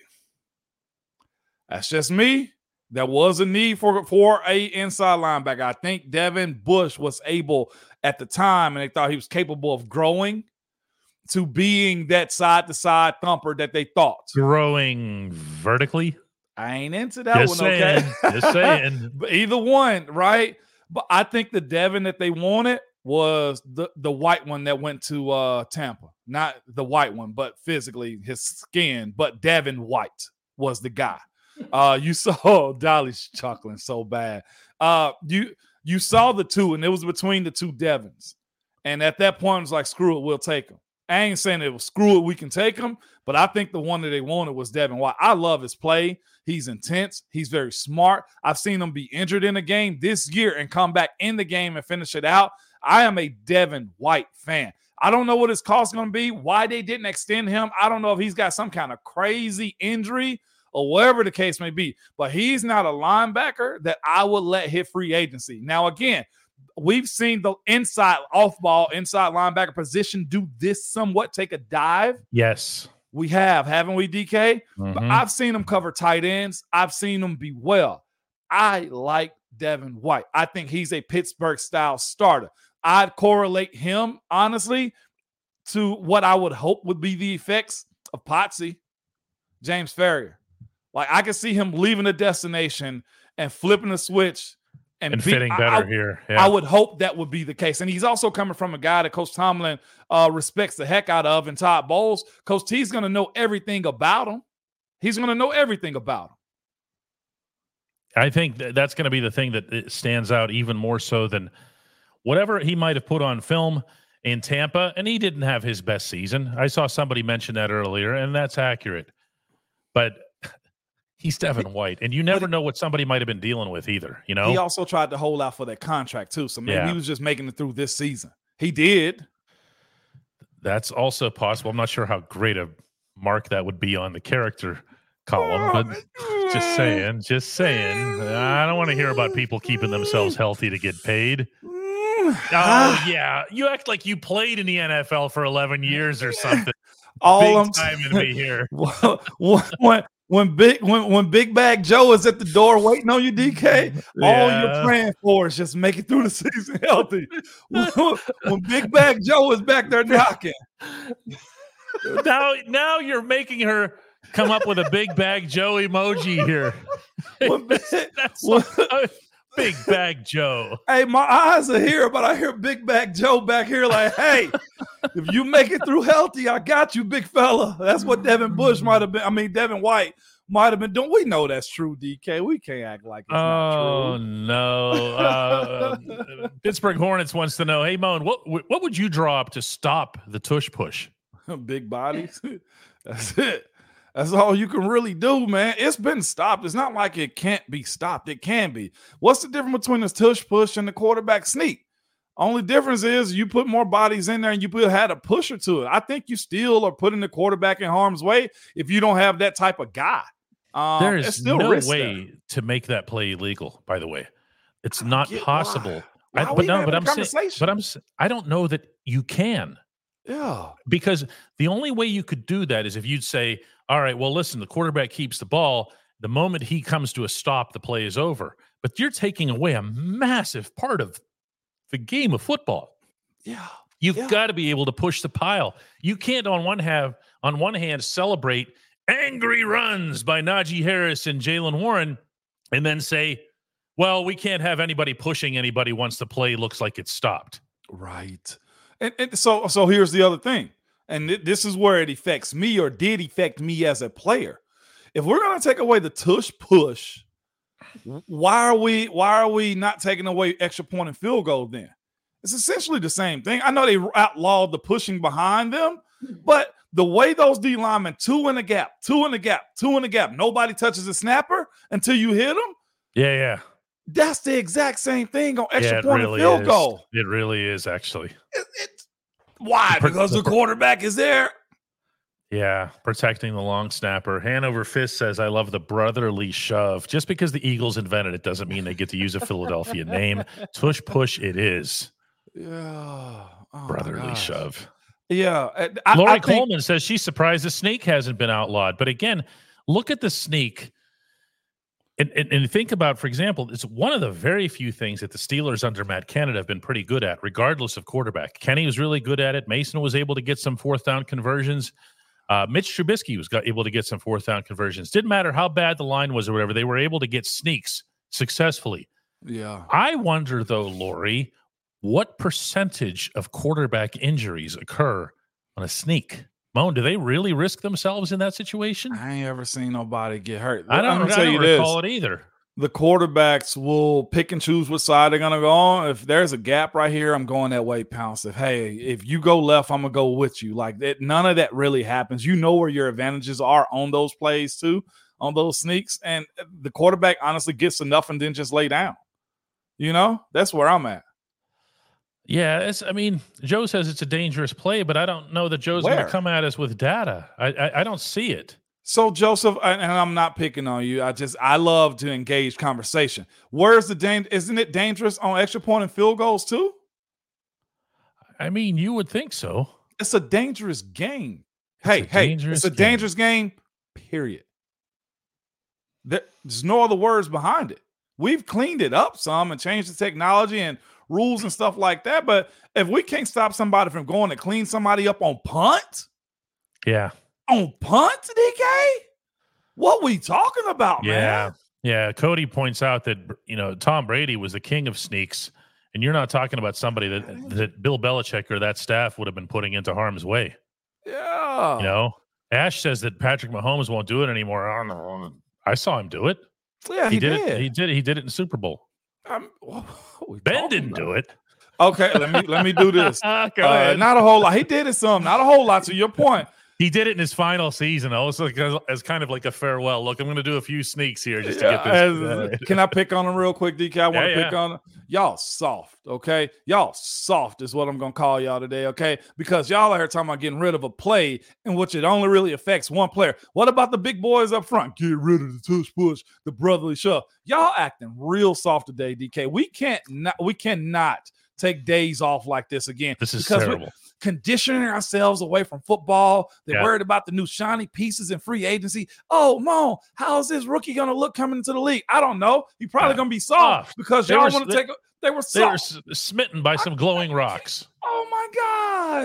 [SPEAKER 2] That's just me. There was a need for, for a inside linebacker. I think Devin Bush was able at the time, and they thought he was capable of growing to being that side to side thumper that they thought.
[SPEAKER 1] Growing vertically.
[SPEAKER 2] I ain't into that
[SPEAKER 1] Just
[SPEAKER 2] one, okay?
[SPEAKER 1] saying. Just saying.
[SPEAKER 2] But either one, right? But I think the Devin that they wanted was the the white one that went to uh Tampa. Not the white one, but physically his skin, but Devin White was the guy. Uh you saw Dolly's chuckling so bad. Uh you you saw the two, and it was between the two Devins. And at that point, it was like, screw it, we'll take him. I ain't saying it was screw it, we can take him, but I think the one that they wanted was Devin White. I love his play. He's intense. He's very smart. I've seen him be injured in a game this year and come back in the game and finish it out. I am a Devin White fan. I don't know what his cost going to be, why they didn't extend him. I don't know if he's got some kind of crazy injury or whatever the case may be, but he's not a linebacker that I would let hit free agency. Now, again, we've seen the inside off ball, inside linebacker position do this somewhat, take a dive.
[SPEAKER 1] Yes.
[SPEAKER 2] We have, haven't we, DK? But
[SPEAKER 1] Mhm.
[SPEAKER 2] I've seen him cover tight ends. I've seen him be well. I like Devin White. I think he's a Pittsburgh style starter. I'd correlate him, honestly, to what I would hope would be the effects of Potsie, James Farrior. Like I could see him leaving the destination and flipping the switch and,
[SPEAKER 1] and
[SPEAKER 2] be-
[SPEAKER 1] fitting better
[SPEAKER 2] I-
[SPEAKER 1] here.
[SPEAKER 2] I would hope that would be the case. And he's also coming from a guy that Coach Tomlin uh, respects the heck out of, and Todd Bowles. Coach T's going to know everything about him. He's going to know everything about him.
[SPEAKER 1] I think th- that's going to be the thing that stands out even more so than whatever he might have put on film in Tampa. And he didn't have his best season. I saw somebody mention that earlier, and that's accurate. But he's Devin White, and you never know what somebody might have been dealing with either. You know,
[SPEAKER 2] He also tried to hold out for that contract too. So maybe
[SPEAKER 1] Yeah.
[SPEAKER 2] he was just making it through this season. He did.
[SPEAKER 1] that's also possible. I'm not sure how great a mark that would be on the character column, but just saying, just saying. I don't want to hear about people keeping themselves healthy to get paid. Oh yeah, you act like you played in the NFL for 11 years or something.
[SPEAKER 2] All
[SPEAKER 1] Big
[SPEAKER 2] I'm
[SPEAKER 1] time in me here.
[SPEAKER 2] when, when when big when when Big Bag Joe is at the door waiting on you, DK, all you're praying for is just make it through the season healthy. when, Big Bag Joe is back there knocking,
[SPEAKER 1] now, now you're making her come up with a big bag Joe emoji here.
[SPEAKER 2] when
[SPEAKER 1] That's
[SPEAKER 2] when-
[SPEAKER 1] big bag Joe.
[SPEAKER 2] hey, my eyes are here, but I hear Big Bag Joe back here like, hey, if you make it through healthy, I got you, big fella. That's what Devin Bush might have been. I mean, Devin White might have been doing. We know that's true, DK. We can't act like it's not
[SPEAKER 1] Oh
[SPEAKER 2] true.
[SPEAKER 1] no! Uh, Pittsburgh Hornets wants to know. Hey, Moan, what what would you draw up to stop the tush push?
[SPEAKER 2] big bodies. That's it. That's all you can really do, man. It's been stopped. It's not like it can't be stopped. It can be. What's the difference between this tush push and the quarterback sneak? Only difference is you put more bodies in there and you put had a pusher to it. I think you still are putting the quarterback in harm's way if you don't have that type of guy. Um,
[SPEAKER 1] There is
[SPEAKER 2] still
[SPEAKER 1] no way
[SPEAKER 2] there.
[SPEAKER 1] to make that play illegal. By the way, it's not
[SPEAKER 2] get why.
[SPEAKER 1] possible.
[SPEAKER 2] Why
[SPEAKER 1] I, but no, but I'm saying, but I'm I don't know that you can.
[SPEAKER 2] Yeah.
[SPEAKER 1] because the only way you could do that is if you'd say, "All right, well, listen, the quarterback keeps the ball. The moment he comes to a stop, the play is over." But you're taking away a massive part of the game of football.
[SPEAKER 2] Yeah.
[SPEAKER 1] You've
[SPEAKER 2] Yeah.
[SPEAKER 1] got to be able to push the pile. You can't on one have on one hand celebrate angry runs by Najee Harris and Jaylen Warren, and then say, "Well, we can't have anybody pushing anybody once the play looks like it's stopped."
[SPEAKER 2] Right. And, and so so here's the other thing. And th- this is where it affects me or did affect me as a player. If we're to take away the tush push, why are we why are we not taking away extra point and field goal then? It's essentially the same thing. I know they outlawed the pushing behind them, but the way those D linemen two in the gap, two in the gap, two in the gap, nobody touches the snapper until you hit them.
[SPEAKER 1] Yeah, yeah,
[SPEAKER 2] That's the exact same thing on extra
[SPEAKER 1] yeah.
[SPEAKER 2] Point
[SPEAKER 1] really
[SPEAKER 2] and field
[SPEAKER 1] is.
[SPEAKER 2] goal.
[SPEAKER 1] It really is actually.
[SPEAKER 2] It- it's why? Because
[SPEAKER 1] the
[SPEAKER 2] quarterback is there.
[SPEAKER 1] Yeah, protecting the long snapper. Hanover Fist says, I love the brotherly shove. Just because the Eagles invented it doesn't mean they get to use a Philadelphia name. Tush push it is.
[SPEAKER 2] Yeah. Oh
[SPEAKER 1] Brotherly shove.
[SPEAKER 2] Yeah. I,
[SPEAKER 1] Lori
[SPEAKER 2] I think-
[SPEAKER 1] Coleman says she's surprised the snake hasn't been outlawed. But again, look at the sneak. And, and, and think about, for example, it's one of the very few things that the Steelers under Matt Canada have been pretty good at, regardless of quarterback. Kenny was really good at it. Mason was able to get some fourth down conversions. Uh, Mitch Trubisky was got, able to get some fourth down conversions. Didn't matter how bad the line was or whatever, they were able to get sneaks successfully.
[SPEAKER 2] Yeah.
[SPEAKER 1] I wonder, though, Lori, what percentage of quarterback injuries occur on a sneak? Moan, do they really risk themselves in that situation?
[SPEAKER 2] I ain't ever seen nobody get hurt.
[SPEAKER 1] I
[SPEAKER 2] I'm
[SPEAKER 1] don't,
[SPEAKER 2] gonna
[SPEAKER 1] I
[SPEAKER 2] tell
[SPEAKER 1] don't
[SPEAKER 2] you this.
[SPEAKER 1] recall it either.
[SPEAKER 2] the quarterbacks will pick and choose what side they're gonna go on. If there's a gap right here, I'm going that way. Pounce. If hey, if you go left, I'm gonna go with you. Like that, none of that really happens. You know where your advantages are on those plays too, on those sneaks, and the quarterback honestly gets enough and then just lay down. You know, that's where I'm at.
[SPEAKER 1] Yeah, it's. I mean, Joe says it's a dangerous play, but I don't know that Joe's going to come at us with data. I, I I don't see it.
[SPEAKER 2] So Joseph, and I'm not picking on you. I just I love to engage conversation. Where's the danger? Isn't it dangerous on extra point and field goals too?
[SPEAKER 1] I mean, you would think so.
[SPEAKER 2] It's a dangerous game.
[SPEAKER 1] It's
[SPEAKER 2] hey, hey, it's a
[SPEAKER 1] game.
[SPEAKER 2] dangerous game. Period. There's no other words behind it. We've cleaned it up some and changed the technology and rules and stuff like that. But if we can't stop somebody from going to clean somebody up on punt,
[SPEAKER 1] Yeah,
[SPEAKER 2] on punt, DK, what we talking about,
[SPEAKER 1] yeah,
[SPEAKER 2] man?
[SPEAKER 1] yeah. Cody points out that you know Tom Brady was the king of sneaks, and you're not talking about somebody that that Bill Belichick or that staff would have been putting into harm's way.
[SPEAKER 2] Yeah.
[SPEAKER 1] You know, Ash says that Patrick Mahomes won't do it anymore. I don't know. I saw him do it.
[SPEAKER 2] yeah,
[SPEAKER 1] He,
[SPEAKER 2] he,
[SPEAKER 1] did,
[SPEAKER 2] did.
[SPEAKER 1] it. He did. it. He did it in Super Bowl.
[SPEAKER 2] I'm-
[SPEAKER 1] Ben didn't
[SPEAKER 2] about?
[SPEAKER 1] do it.
[SPEAKER 2] Okay, let me let me do this.
[SPEAKER 1] Go
[SPEAKER 2] Uh, not a whole lot. He did it some, not a whole lot. To your point,
[SPEAKER 1] He did it in his final season, also as, as kind of like a farewell. Look, I'm going to do a few sneaks here just to get this.
[SPEAKER 2] as- can I pick on him real quick, DK? I want to
[SPEAKER 1] Yeah,
[SPEAKER 2] pick
[SPEAKER 1] yeah.
[SPEAKER 2] on y'all soft, okay? Y'all soft is what I'm gonna call y'all today, okay? Because y'all are here talking about getting rid of a play in which it only really affects one player. What about the big boys up front? Get rid of the tush push, the brotherly shove. Y'all acting real soft today, DK. We can't not we cannot take days off like this again.
[SPEAKER 1] This is terrible.
[SPEAKER 2] Conditioning ourselves away from football. They're
[SPEAKER 1] Yeah.
[SPEAKER 2] worried about the new shiny pieces and free agency. Oh, Mo, how's this rookie going to look coming into the league? I don't know. He's probably
[SPEAKER 1] Yeah.
[SPEAKER 2] going to be soft
[SPEAKER 1] Soft.
[SPEAKER 2] because y'all want to take. A, they were soft.
[SPEAKER 1] They were smitten by some glowing rocks.
[SPEAKER 2] oh my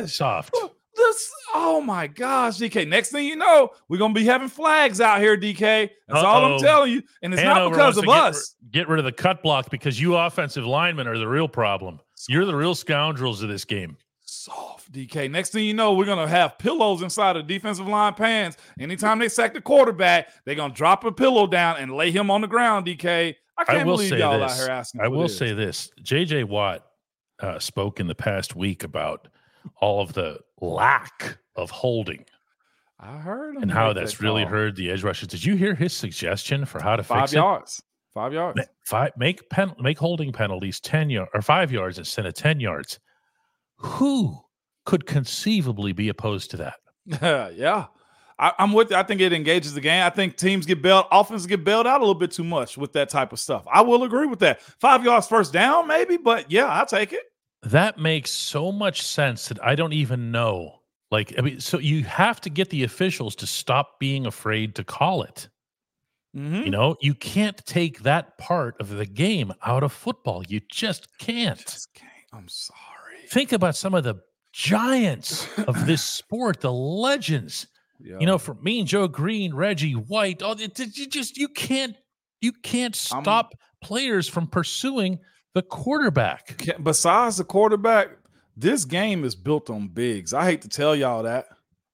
[SPEAKER 2] gosh.
[SPEAKER 1] Soft.
[SPEAKER 2] This, oh my gosh, DK. Next thing you know, we're gonna be having flags out here, DK. That's all I'm telling you. And it's not because of
[SPEAKER 1] get
[SPEAKER 2] us.
[SPEAKER 1] ri- Get rid of the cut block because you offensive linemen are the real problem. You're the real scoundrels of this game.
[SPEAKER 2] Soft, DK. Next thing you know, we're gonna have pillows inside of defensive line pants. Anytime they sack the quarterback, they're gonna drop a pillow down and lay him on the ground, DK. I can't
[SPEAKER 1] will
[SPEAKER 2] believe
[SPEAKER 1] say
[SPEAKER 2] y'all
[SPEAKER 1] this.
[SPEAKER 2] out here asking.
[SPEAKER 1] I will
[SPEAKER 2] this.
[SPEAKER 1] say this: J.J. Watt uh, spoke in the past week about all of the lack of holding
[SPEAKER 2] I heard him
[SPEAKER 1] and how that's
[SPEAKER 2] that
[SPEAKER 1] really hurt the edge rushers. Did you hear his suggestion for how to
[SPEAKER 2] five
[SPEAKER 1] fix
[SPEAKER 2] yards. Five yards.
[SPEAKER 1] it? Five, make pen, make holding penalties ten yard or five yards instead of ten yards. Who could conceivably be opposed to that?
[SPEAKER 2] yeah. I, I'm with you. I think it engages the game. I think teams get bailed, offenses get bailed out a little bit too much with that type of stuff. I will agree with that. Five yards first down, maybe, but yeah, I'll take it.
[SPEAKER 1] That makes so much sense that I don't even know. Like, I mean, so you have to get the officials to stop being afraid to call it.
[SPEAKER 2] Mhm.
[SPEAKER 1] You know, you can't take that part of the game out of football. You just can't.
[SPEAKER 2] Just can't. I'm sorry.
[SPEAKER 1] Think about some of the giants of this sport, the legends.
[SPEAKER 2] Yeah.
[SPEAKER 1] You know, from Mean Joe Greene, Reggie White. all it- you just you can't you can't
[SPEAKER 2] I'm-
[SPEAKER 1] stop players from pursuing the quarterback.
[SPEAKER 2] Besides the quarterback, this game is built on bigs. I hate to tell y'all that.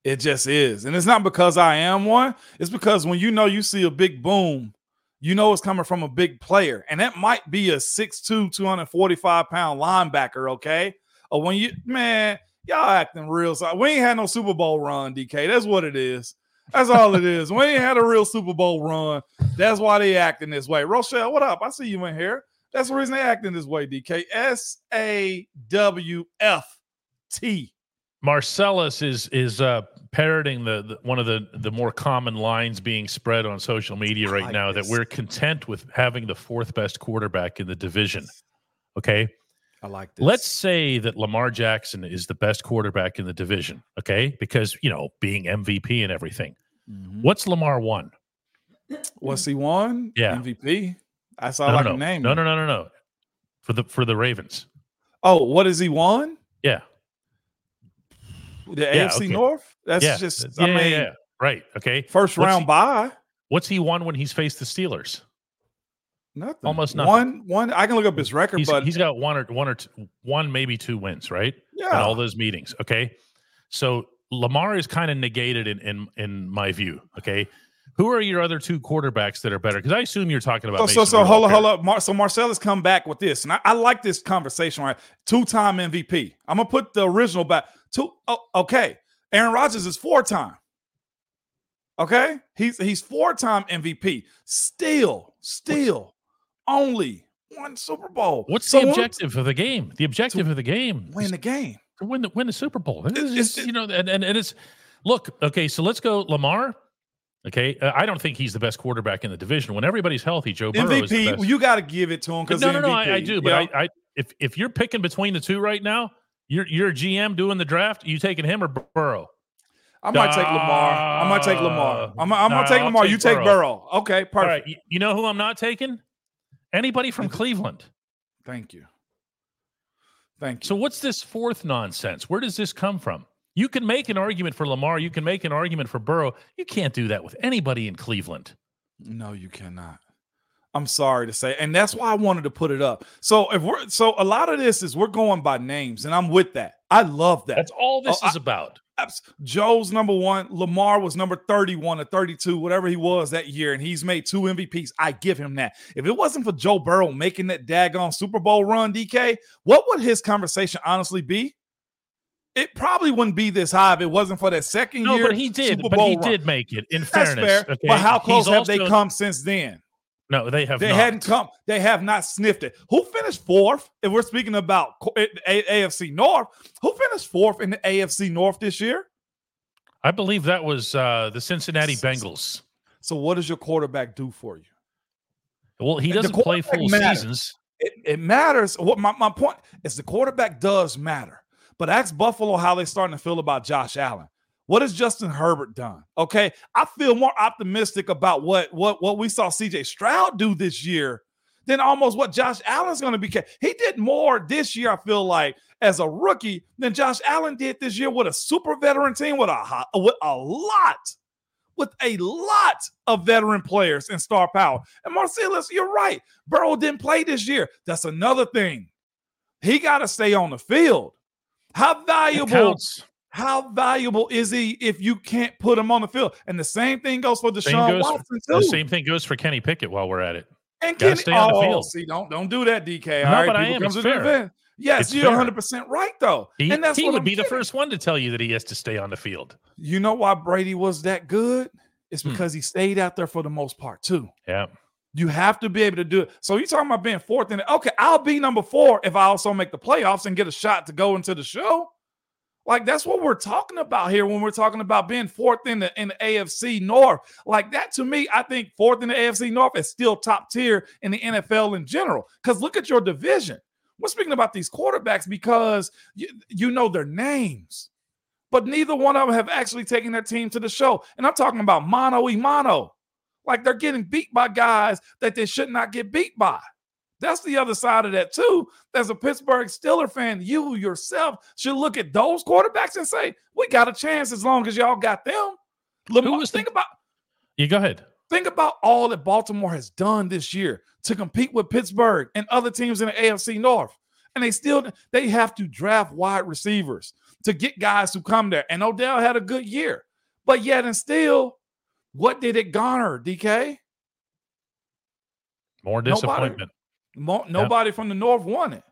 [SPEAKER 2] It just is. And it's not because I am one. It's because when you know you see a big boom, you know it's coming from a big player. And that might be a 6'2, 245 pound linebacker, okay? Or when you, man, y'all acting real. So we ain't had no Super Bowl run, DK. That's what it is. That's all it is. We ain't had a real Super Bowl run. That's why they acting this way. Rochelle, what up? I see you in here. That's the reason they acting this way, DK. S A W F T.
[SPEAKER 1] Marcellus is is uh, parroting the, the one of the the more common lines being spread on social media right
[SPEAKER 2] like
[SPEAKER 1] now
[SPEAKER 2] this.
[SPEAKER 1] that we're content with having the fourth best quarterback in the division. Okay,
[SPEAKER 2] I like this.
[SPEAKER 1] let's say that Lamar Jackson is the best quarterback in the division. Okay, because you know being MVP and everything.
[SPEAKER 2] Mhm.
[SPEAKER 1] What's Lamar won?
[SPEAKER 2] What's he won?
[SPEAKER 1] Yeah.
[SPEAKER 2] MVP. That's all
[SPEAKER 1] no,
[SPEAKER 2] I
[SPEAKER 1] no,
[SPEAKER 2] can name.
[SPEAKER 1] no, no, no, no, no. For the for the Ravens.
[SPEAKER 2] Oh, what is he won?
[SPEAKER 1] Yeah,
[SPEAKER 2] The
[SPEAKER 1] Yeah,
[SPEAKER 2] AFC
[SPEAKER 1] okay.
[SPEAKER 2] North? That's
[SPEAKER 1] yeah,
[SPEAKER 2] just
[SPEAKER 1] yeah,
[SPEAKER 2] I mean
[SPEAKER 1] yeah. right. Okay,
[SPEAKER 2] first
[SPEAKER 1] What's
[SPEAKER 2] round
[SPEAKER 1] he-
[SPEAKER 2] bye.
[SPEAKER 1] what's he won when he's faced the Steelers?
[SPEAKER 2] Nothing.
[SPEAKER 1] Almost nothing.
[SPEAKER 2] One one I can look up his record,
[SPEAKER 1] He's,
[SPEAKER 2] but
[SPEAKER 1] he's got one or one or two, one maybe two wins, right? in
[SPEAKER 2] yeah.
[SPEAKER 1] all those meetings. Okay. So Lamar is kind of negated in, in in my view. Okay. Who are your other two quarterbacks that are better? Because I assume you're talking about.
[SPEAKER 2] So, so,
[SPEAKER 1] Mason
[SPEAKER 2] so hold
[SPEAKER 1] Rudolph
[SPEAKER 2] on,
[SPEAKER 1] here.
[SPEAKER 2] hold up. Mar- so Marcellus come back with this, and I, I like this conversation. Right, two-time MVP. I'm gonna put the original back. Two. Oh, okay. Aaron Rodgers is four-time. Okay, he's he's four-time MVP. Still, still, only one Super Bowl.
[SPEAKER 1] What's
[SPEAKER 2] So
[SPEAKER 1] the objective of the game? The objective of the game
[SPEAKER 2] Win the game.
[SPEAKER 1] to win the win the Super Bowl. Is
[SPEAKER 2] It's-
[SPEAKER 1] just, you know, and, and and it's look okay. So let's go Lamar. Okay, uh, I don't think he's the best quarterback in the division. When everybody's healthy, Joe Burrow is the
[SPEAKER 2] MVP.
[SPEAKER 1] best.
[SPEAKER 2] Well, you got to give it to him because
[SPEAKER 1] no, no, no, I, I do. But
[SPEAKER 2] Yeah.
[SPEAKER 1] I, I, if if you're picking between the two right now, you're you're a GM doing the draft. You taking him or Burrow?
[SPEAKER 2] I might take Lamar. I might take Lamar. I'm, I'm
[SPEAKER 1] Nah,
[SPEAKER 2] gonna take Lamar.
[SPEAKER 1] take
[SPEAKER 2] you take
[SPEAKER 1] Burrow.
[SPEAKER 2] Burrow. Okay, perfect.
[SPEAKER 1] All right. You, you know who I'm not taking? Anybody from Cleveland.
[SPEAKER 2] Thank you. Thank you.
[SPEAKER 1] So what's this fourth nonsense? Where does this come from? You can make an argument for Lamar. You can make an argument for Burrow. You can't do that with anybody in Cleveland.
[SPEAKER 2] No, you cannot. I'm sorry to say, and that's why I wanted to put it up. So if we're so a lot of this is we're going by names, and I'm with that. I love that.
[SPEAKER 1] That's all this
[SPEAKER 2] Oh,
[SPEAKER 1] is about.
[SPEAKER 2] Joe's number one. Lamar was number 31 or 32, whatever he was that year, and he's made two MVPs. I give him that. If it wasn't for Joe Burrow making that daggone Super Bowl run, DK, what would his conversation honestly be? It probably wouldn't be this high if it wasn't for that second
[SPEAKER 1] No,
[SPEAKER 2] year.
[SPEAKER 1] but he did.
[SPEAKER 2] Super
[SPEAKER 1] But
[SPEAKER 2] Bowl
[SPEAKER 1] he
[SPEAKER 2] run.
[SPEAKER 1] did make it. In
[SPEAKER 2] That's
[SPEAKER 1] fairness,
[SPEAKER 2] fair.
[SPEAKER 1] okay?
[SPEAKER 2] But how close
[SPEAKER 1] He's
[SPEAKER 2] have they come since then?
[SPEAKER 1] No, they have.
[SPEAKER 2] They
[SPEAKER 1] not.
[SPEAKER 2] hadn't come. They have not sniffed it. Who finished fourth? If we're speaking about co- A- A- AFC North, who finished fourth in the AFC North this year?
[SPEAKER 1] I believe that was uh, the Cincinnati Bengals.
[SPEAKER 2] So, what does your quarterback do for you?
[SPEAKER 1] Well, he doesn't play full
[SPEAKER 2] matters.
[SPEAKER 1] seasons.
[SPEAKER 2] It, it matters. What my, my point is the quarterback does matter. But ask Buffalo how they're starting to feel about Josh Allen. What has Justin Herbert done? Okay. I feel more optimistic about what what what we saw CJ Stroud do this year than almost what Josh Allen's going to be. He did more this year, I feel like, as a rookie than Josh Allen did this year with a super veteran team with a with a lot with a lot of veteran players and star power. And Marcellus, you're right. Burrow didn't play this year. That's another thing. He got to stay on the field. How valuable? How valuable is he if you can't put him on the field? And the same thing goes for Deshaun goes, Watson too.
[SPEAKER 1] The same thing goes for Kenny Pickett while we're at it.
[SPEAKER 2] And Kenny, stay on oh, the field. See, don't don't do that, DK.
[SPEAKER 1] No, right, but I am. It's fair.
[SPEAKER 2] Yes, it's you're 100 percent right though.
[SPEAKER 1] He,
[SPEAKER 2] and that's
[SPEAKER 1] he would
[SPEAKER 2] I'm
[SPEAKER 1] be the first one to tell you that he has to stay on the field.
[SPEAKER 2] You know why Brady was that good? It's hmm. because hmm. he stayed out there for the most part too.
[SPEAKER 1] Yeah.
[SPEAKER 2] You have to be able to do it. So you're talking about being fourth in it. Okay, I'll be number four if I also make the playoffs and get a shot to go into the show. Like that's what we're talking about here when we're talking about being fourth in the in the AFC North. Like that to me, I think fourth in the AFC North is still top tier in the NFL in general. Because look at your division. We're speaking about these quarterbacks because you, you know their names but neither one of them have actually taken their team to the show. And I'm talking about mano y mano. Like they're getting beat by guys that they should not get beat by. That's the other side of that, too. As a Pittsburgh Steeler fan, you yourself should look at those quarterbacks and say, we got a chance as long as y'all got them. Lamar, Who was think the- about
[SPEAKER 1] you go ahead.
[SPEAKER 2] Think about all that Baltimore has done this year to compete with Pittsburgh and other teams in the AFC North. And they still they have to draft wide receivers to get guys who come there. And Odell had a good year. But yet and still, what did it garner, DK?
[SPEAKER 1] More disappointment.
[SPEAKER 2] Nobody, more, nobody from the North won it.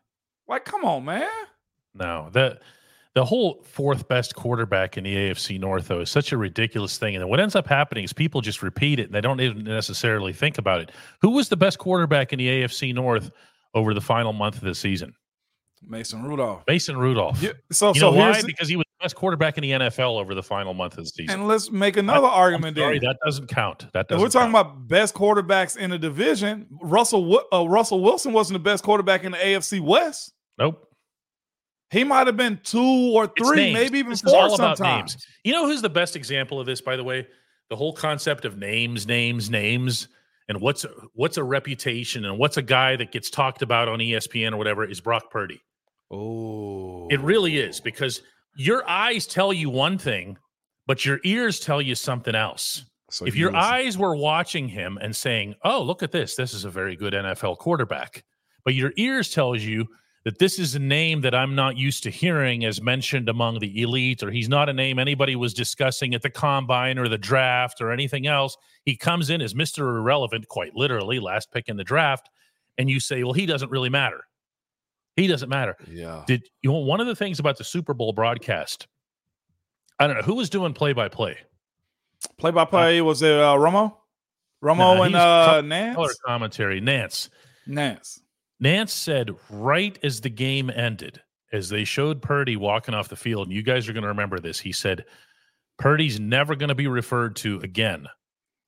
[SPEAKER 2] Like, come on, man.
[SPEAKER 1] No, the the whole fourth best quarterback in the AFC North, though, is such a ridiculous thing. And then what ends up happening is people just repeat it and they don't even necessarily think about it. Who was the best quarterback in the AFC North over the final month of the season?
[SPEAKER 2] Mason Rudolph.
[SPEAKER 1] Mason Rudolph.
[SPEAKER 2] Yeah, so,
[SPEAKER 1] you
[SPEAKER 2] so
[SPEAKER 1] know why? Because he was best quarterback in the NFL over the final month of the season.
[SPEAKER 2] And let's make another I, argument.
[SPEAKER 1] Sorry, that doesn't count. That doesn't.
[SPEAKER 2] We're talking
[SPEAKER 1] count.
[SPEAKER 2] about best quarterbacks in the division. Russell uh, Russell Wilson wasn't the best quarterback in the AFC West.
[SPEAKER 1] Nope.
[SPEAKER 2] He might have been two or three, maybe even this four sometimes.
[SPEAKER 1] You know who's the best example of this, by the way? The whole concept of names, names, names, and what's what's a reputation and what's a guy that gets talked about on ESPN or whatever is Brock Purdy.
[SPEAKER 2] Oh,
[SPEAKER 1] it really is because your eyes tell you one thing, but your ears tell you something else. So if your eyes were watching him and saying, "Oh, look at this. This is a very good NFL quarterback." But your ears tells you that this is a name that I'm not used to hearing as mentioned among the elite or he's not a name anybody was discussing at the combine or the draft or anything else. He comes in as Mr. Irrelevant quite literally, last pick in the draft, and you say, "Well, he doesn't really matter." He doesn't matter.
[SPEAKER 2] Yeah.
[SPEAKER 1] Did you know one of the things about the Super Bowl broadcast? I don't know who was doing play by play.
[SPEAKER 2] Play by play was it uh, Romo? Romo nah, and uh, Nantz.
[SPEAKER 1] Color commentary. Nantz.
[SPEAKER 2] Nantz.
[SPEAKER 1] Nantz said right as the game ended, as they showed Purdy walking off the field, and you guys are going to remember this. He said, "Purdy's never going to be referred to again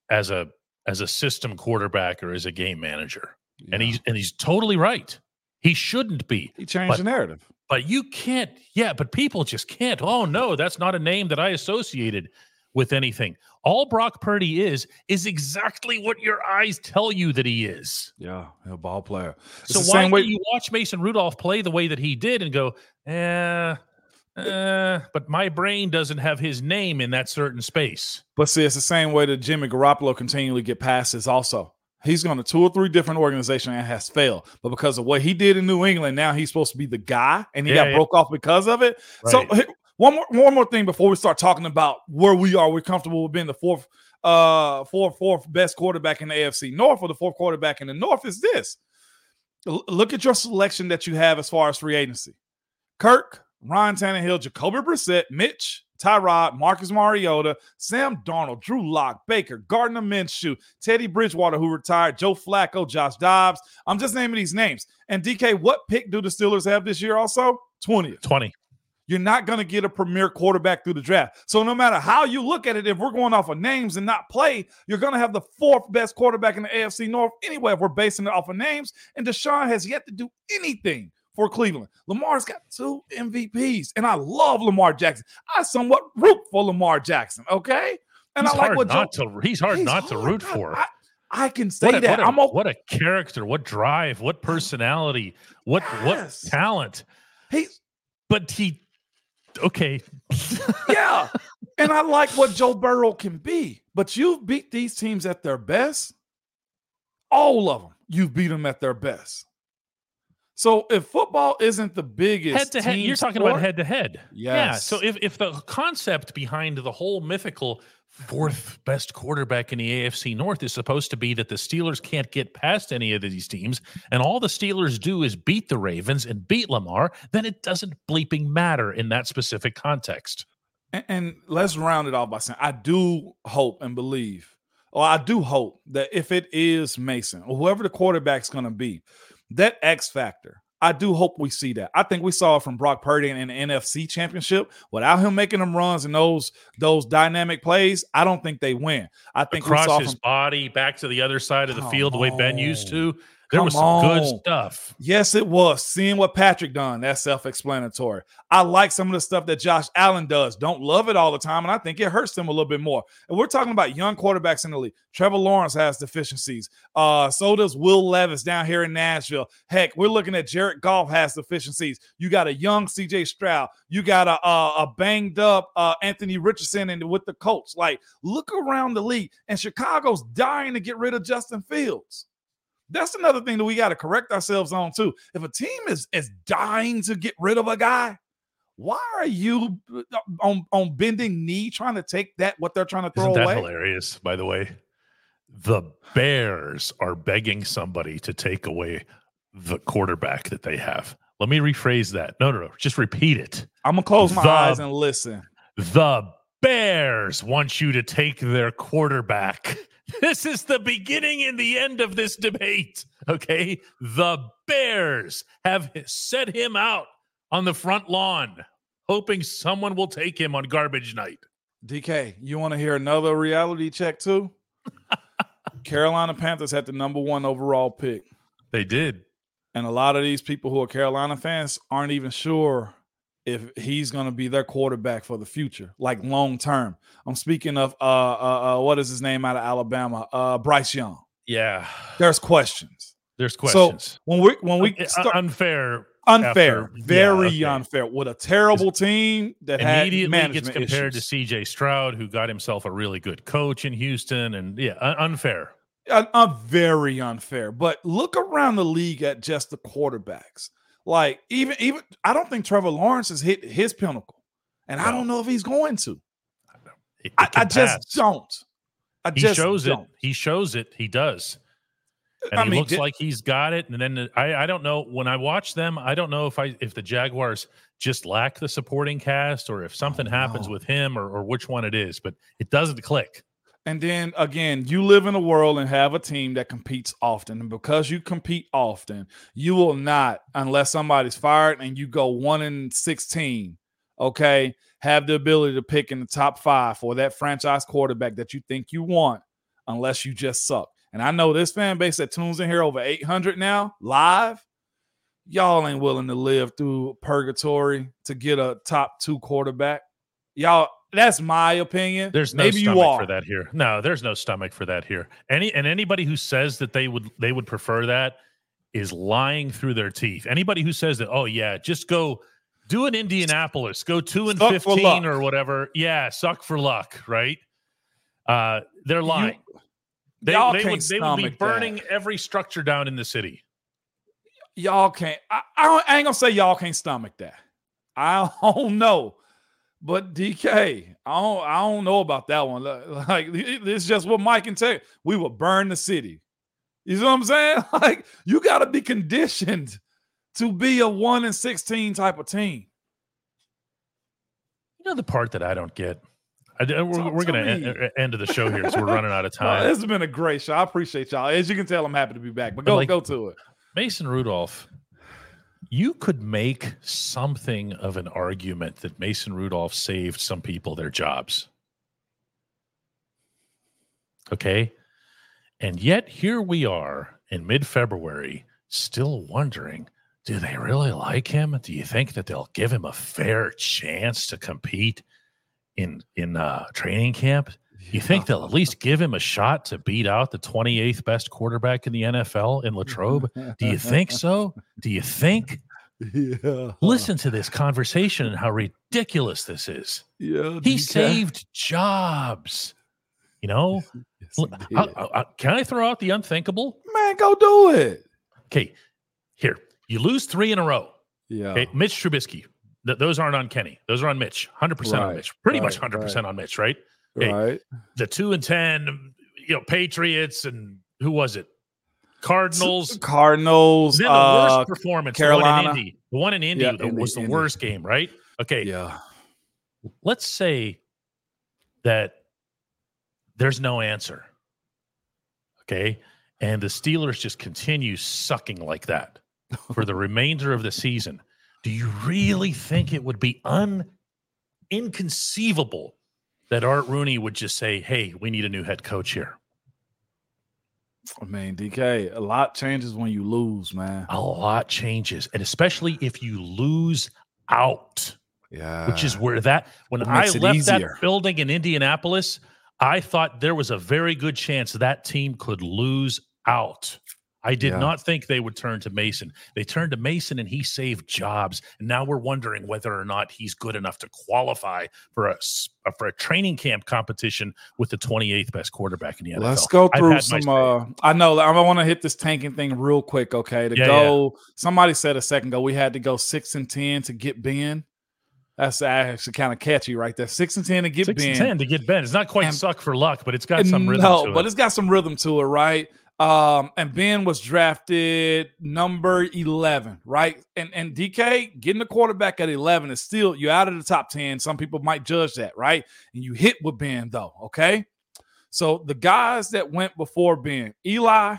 [SPEAKER 1] as a as a system quarterback or as a game manager." Yeah. And he's and he's totally right. He shouldn't be.
[SPEAKER 2] He changed but, the narrative.
[SPEAKER 1] But you can't, yeah, but people just can't. Oh, no, that's not a name that I associated with anything. All Brock Purdy is, is exactly what your eyes tell you that he is.
[SPEAKER 2] Yeah, a ball player.
[SPEAKER 1] It's so why do you watch Mason Rudolph play the way that he did and go, eh, uh, but my brain doesn't have his name in that certain space.
[SPEAKER 2] But see, it's the same way that Jimmy Garoppolo continually get passes also. He's gone to two or three different organizations and has failed. But because of what he did in New England, now he's supposed to be the guy, and he yeah, got yeah. broke off because of it. Right. So one more one more thing before we start talking about where we are. We're comfortable with being the fourth, uh, fourth, fourth best quarterback in the AFC North or the fourth quarterback in the North. Is this? L- look at your selection that you have as far as free agency: Kirk, Ryan Tannehill, Jacoby Brissett, Mitch, Tyrod, Marcus Mariota, Sam Darnold, Drew Lock, Baker, Gardner Minshew, Teddy Bridgewater, who retired, Joe Flacco, Josh Dobbs. I'm just naming these names. And DK, what pick do the Steelers have this year also? 20th.
[SPEAKER 1] 20.
[SPEAKER 2] you're not going to get a premier quarterback through the draft. So no matter how you look at it, if we're going off of names and not play, you're going to have the fourth best quarterback in the AFC North anyway. If we're basing it off of names, and Deshaun has yet to do anything for Cleveland. Lamar's got two MVPs, and I love Lamar Jackson. I somewhat root for Lamar Jackson. Okay, and
[SPEAKER 1] he's
[SPEAKER 2] I like what
[SPEAKER 1] not
[SPEAKER 2] Joe,
[SPEAKER 1] to. He's hard
[SPEAKER 2] he's
[SPEAKER 1] not to root
[SPEAKER 2] I-
[SPEAKER 1] for.
[SPEAKER 2] I, I can say
[SPEAKER 1] a,
[SPEAKER 2] that.
[SPEAKER 1] what a-
[SPEAKER 2] I'm a,
[SPEAKER 1] what a character, what drive, what personality, what
[SPEAKER 2] Yes.
[SPEAKER 1] what talent.
[SPEAKER 2] he's
[SPEAKER 1] But he, okay,
[SPEAKER 2] yeah. and I like what Joe Burrow can be. But you've beat these teams at their best. All of them, you've beat them at their best. So if football isn't the biggest
[SPEAKER 1] head to head. You're talking
[SPEAKER 2] sport-
[SPEAKER 1] about head to head. Yeah. So if if the concept behind the whole mythical fourth best quarterback in the AFC North is supposed to be that the Steelers can't get past any of these teams, and all the Steelers do is beat the Ravens and beat Lamar, then it doesn't bleeping matter in that specific context.
[SPEAKER 2] And, and let's round it off by saying I do hope and believe, or I do hope that if it is Mason or whoever the quarterback's going to be, that X factor, I do hope we see that. I think we saw it from Brock Purdy in the NFC Championship. Without him making them runs and those those dynamic plays, I don't think they win. I think we saw
[SPEAKER 1] Across his
[SPEAKER 2] from
[SPEAKER 1] body, back to the other side of the field, the way Ben used to. There
[SPEAKER 2] Come
[SPEAKER 1] was some good stuff.
[SPEAKER 2] Yes, it was. Seeing what Patrick done, that's self-explanatory. I like some of the stuff that Josh Allen does. Don't love it all the time, and I think it hurts them a little bit more. And we're talking about young quarterbacks in the league. Trevor Lawrence has deficiencies. Uh, so does Will Levis down here in Nashville. Heck, we're looking at Jared Goff has deficiencies. You got a young CJ Stroud. You got a a, a banged up uh, Anthony Richardson and with the Colts. Like, look around the league, and Chicago's dying to get rid of Justin Fields. That's another thing that we got to correct ourselves on too. If a team is is dying to get rid of a guy, why are you uh, on on bending knee trying to take that what they're trying to throw away?
[SPEAKER 1] Isn't that
[SPEAKER 2] away?
[SPEAKER 1] hilarious, by the way? The Bears are begging somebody to take away the quarterback that they have. Let me rephrase that. No, no, no. Just repeat it.
[SPEAKER 2] I'm gonna close my
[SPEAKER 1] The-
[SPEAKER 2] eyes and listen.
[SPEAKER 1] The Bears want you to take their quarterback. This is the beginning and the end of this debate. Okay. The Bears have set him out on the front lawn, hoping someone will take him on garbage night.
[SPEAKER 2] DK, you want to hear another reality check too? Carolina Panthers had the number one overall pick.
[SPEAKER 1] They did.
[SPEAKER 2] And a lot of these people who are Carolina fans aren't even sure if he's going to be their quarterback for the future, like long term. I'm speaking of uh, uh, uh what is his name out of Alabama? Uh Bryce Young.
[SPEAKER 1] Yeah.
[SPEAKER 2] There's questions.
[SPEAKER 1] There's questions.
[SPEAKER 2] So when we when we
[SPEAKER 1] Uh,
[SPEAKER 2] start
[SPEAKER 1] unfair.
[SPEAKER 2] unfair,
[SPEAKER 1] after- yeah,
[SPEAKER 2] very
[SPEAKER 1] okay.
[SPEAKER 2] unfair with a terrible team that had
[SPEAKER 1] Immediately gets compared
[SPEAKER 2] issues.
[SPEAKER 1] to CJ Stroud, who got himself a really good coach in Houston, and yeah, unfair.
[SPEAKER 2] uh, uh, very unfair. But look around the league at just the quarterbacks. Like even even I don't think Trevor Lawrence has hit his pinnacle, and I don't know if he's going to.
[SPEAKER 1] It- it
[SPEAKER 2] I, I just don't. I
[SPEAKER 1] he
[SPEAKER 2] just
[SPEAKER 1] shows
[SPEAKER 2] don't.
[SPEAKER 1] it. He shows it. He does. And
[SPEAKER 2] I
[SPEAKER 1] he
[SPEAKER 2] mean,
[SPEAKER 1] looks
[SPEAKER 2] di-
[SPEAKER 1] like he's got it. And then I, I don't know when I watch them, I don't know if I if the Jaguars just lack the supporting cast or if something happens
[SPEAKER 2] no.
[SPEAKER 1] with him or, or which one it is, but it doesn't click.
[SPEAKER 2] And then again, you live in a world and have a team that competes often. And because you compete often, you will not, unless somebody's fired and you go one in 16, okay, have the ability to pick in the top five for that franchise quarterback that you think you want, unless you just suck. And I know this fan base that tunes in here over 800 now live, y'all ain't willing to live through purgatory to get a top two quarterback. Y'all, that's my opinion.
[SPEAKER 1] There's no
[SPEAKER 2] Maybe
[SPEAKER 1] stomach
[SPEAKER 2] you are.
[SPEAKER 1] for that here. No, there's no stomach for that here. Any and anybody who says that they would they would prefer that is lying through their teeth. Anybody who says that, oh yeah, just go do an Indianapolis, go two and
[SPEAKER 2] Suck
[SPEAKER 1] fifteen or whatever. Yeah, suck for luck, right? Uh, they're lying. they
[SPEAKER 2] y'all
[SPEAKER 1] they
[SPEAKER 2] can't
[SPEAKER 1] would they would be
[SPEAKER 2] stomach that.
[SPEAKER 1] burning every structure down in the city.
[SPEAKER 2] y'all can't. I, I, don't- I ain't gonna say y'all can't stomach that. I don't know, but DK, I don't. I don't know about that one. Like it- it's just what Mike can tell you. We will burn the city. You know what I'm saying? Like you got to be conditioned to be a one in sixteen type of team.
[SPEAKER 1] You know the part that I don't get. I, we're
[SPEAKER 2] Talk
[SPEAKER 1] we're
[SPEAKER 2] to
[SPEAKER 1] gonna end, end of the show here, so we're running out of
[SPEAKER 2] Uh,
[SPEAKER 1] time.
[SPEAKER 2] this has been a great show. I appreciate y'all. As you can tell, I'm happy to be back. But
[SPEAKER 1] But
[SPEAKER 2] go
[SPEAKER 1] like-
[SPEAKER 2] go to it.
[SPEAKER 1] Mason Rudolph you could make something of an argument that Mason Rudolph saved some people their jobs. Okay. And yet here we are in mid February, still wondering do they really like him? Do you think that they'll give him a fair chance to compete in in uh, training camp? You think they'll at least give him a shot to beat out the 28th best quarterback in the NFL in Latrobe? Do you think so? Do you think?
[SPEAKER 2] Yeah.
[SPEAKER 1] Listen to this conversation and how ridiculous this is.
[SPEAKER 2] Yeah.
[SPEAKER 1] He saved jobs. You know,
[SPEAKER 2] Yes, he
[SPEAKER 1] L-
[SPEAKER 2] did.
[SPEAKER 1] I- I- I- can I throw out the unthinkable?
[SPEAKER 2] Man, go do it.
[SPEAKER 1] Okay, here you lose three in a row.
[SPEAKER 2] Yeah.
[SPEAKER 1] Okay, Mitch Trubisky. Th- those aren't on Kenny. Those are on Mitch. Hundred percent on Mitch. Pretty much hundred percent on Mitch. Right.
[SPEAKER 2] Right.
[SPEAKER 1] The two and ten. You know, Patriots and who was it? Cardinals.
[SPEAKER 2] Cardinals.
[SPEAKER 1] Then the
[SPEAKER 2] uh,
[SPEAKER 1] worst performance. The one in
[SPEAKER 2] Carolina.
[SPEAKER 1] Indy. The one in Indy
[SPEAKER 2] Yeah, Indy,
[SPEAKER 1] was the
[SPEAKER 2] Indy.
[SPEAKER 1] worst game. Right. Okay.
[SPEAKER 2] yeah.
[SPEAKER 1] let's say that there's no answer. Okay. And the Steelers just continue sucking like that for the remainder of the season. Do you really think it would be un inconceivable that Art Rooney would just say, Hey, we need a new head coach here?
[SPEAKER 2] I mean, DK, a lot changes when you lose, man.
[SPEAKER 1] A lot changes. And especially if you lose out.
[SPEAKER 2] Yeah.
[SPEAKER 1] which is where that when I left
[SPEAKER 2] easier.
[SPEAKER 1] that building in Indianapolis, I thought there was a very good chance that team could lose out. I did
[SPEAKER 2] Yeah.
[SPEAKER 1] not think they would turn to Mason. They turned to Mason and he saved jobs. And now we're wondering whether or not he's good enough to qualify for a uh, for a training camp competition with the 28th best quarterback in the NFL.
[SPEAKER 2] Let's go through some. Uh, I know. I want to hit this tanking thing real quick. Okay, to
[SPEAKER 1] Yeah,
[SPEAKER 2] go. Somebody said a second ago we had to go six and ten to get Ben. That's actually kind of catchy, right there. Six and ten to get
[SPEAKER 1] Six
[SPEAKER 2] Ben.
[SPEAKER 1] and ten to get Ben. It's not quite
[SPEAKER 2] And-
[SPEAKER 1] suck for luck, but it's got some rhythm
[SPEAKER 2] no, but it's got some rhythm to it, right? Um, and Ben was drafted number 11, right? And and DK getting the quarterback at 11 is still you're out of the top 10. Some people might judge that, right? And you hit with Ben though, okay? So the guys that went before Ben, Eli,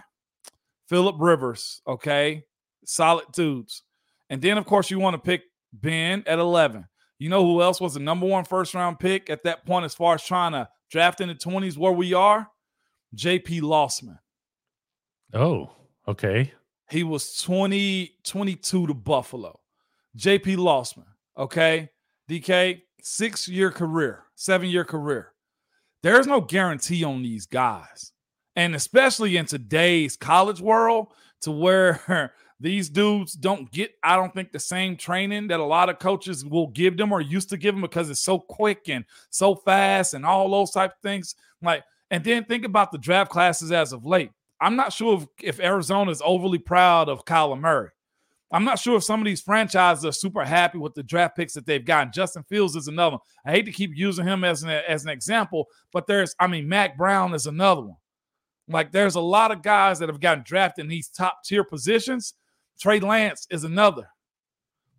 [SPEAKER 2] Philip Rivers, okay, solid dudes. And then of course you want to pick Ben at 11. You know who else was the number one first round pick at that point as far as trying to draft in the 20s where we are? JP Losman.
[SPEAKER 1] Oh, okay.
[SPEAKER 2] He was 20, 22 to Buffalo. JP Losman, okay? DK, six year career, seven year career. There's no guarantee on these guys. And especially in today's college world, to where these dudes don't get, I don't think, the same training that a lot of coaches will give them or used to give them because it's so quick and so fast and all those type of things. Like, and then think about the draft classes as of late. I'm not sure if, if Arizona is overly proud of Kyler Murray. I'm not sure if some of these franchises are super happy with the draft picks that they've gotten. Justin Fields is another one. I hate to keep using him as an as an example, but there's, I mean, Mac Brown is another one. Like there's a lot of guys that have gotten drafted in these top tier positions. Trey Lance is another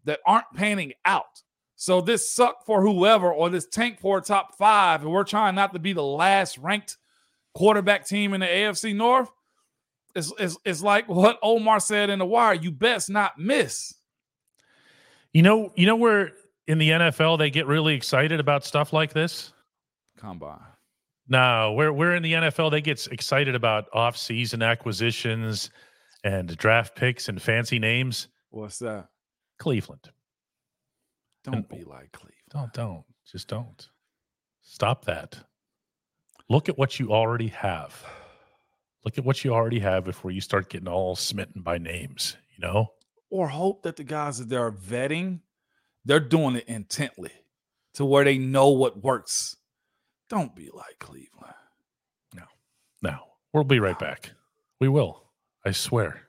[SPEAKER 2] that aren't panning out. So this suck for whoever or this tank for a top five, and we're trying not to be the last ranked quarterback team in the AFC North. It's, it's, it's like what Omar said in the wire you best not miss.
[SPEAKER 1] You know, you know where in the NFL they get really excited about stuff like this?
[SPEAKER 2] Combine.
[SPEAKER 1] No, where where in the NFL they get excited about off-season acquisitions and draft picks and fancy names.
[SPEAKER 2] What's that?
[SPEAKER 1] Cleveland.
[SPEAKER 2] Don't be like Cleveland.
[SPEAKER 1] Don't don't just don't. Stop that. Look at what you already have. Look at what you already have before you start getting all smitten by names, you know?
[SPEAKER 2] Or hope that the guys that they're vetting, they're doing it intently to where they know what works. Don't be like Cleveland.
[SPEAKER 1] No. no. we'll be right back. We will. I swear.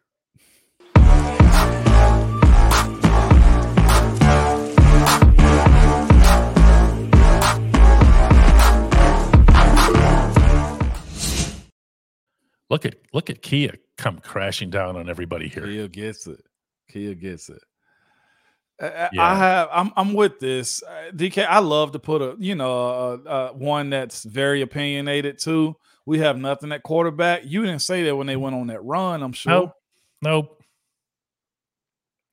[SPEAKER 1] Look at look at Kia come crashing down on everybody here.
[SPEAKER 2] Kia gets it. Kia gets it. I-
[SPEAKER 1] Yeah.
[SPEAKER 2] I have. I'm. I'm with this. Uh, DK. I love to put a. You know, uh, uh, one that's very opinionated too. We have nothing at quarterback. You didn't say that when they went on that run. I'm sure.
[SPEAKER 1] Nope. Nope.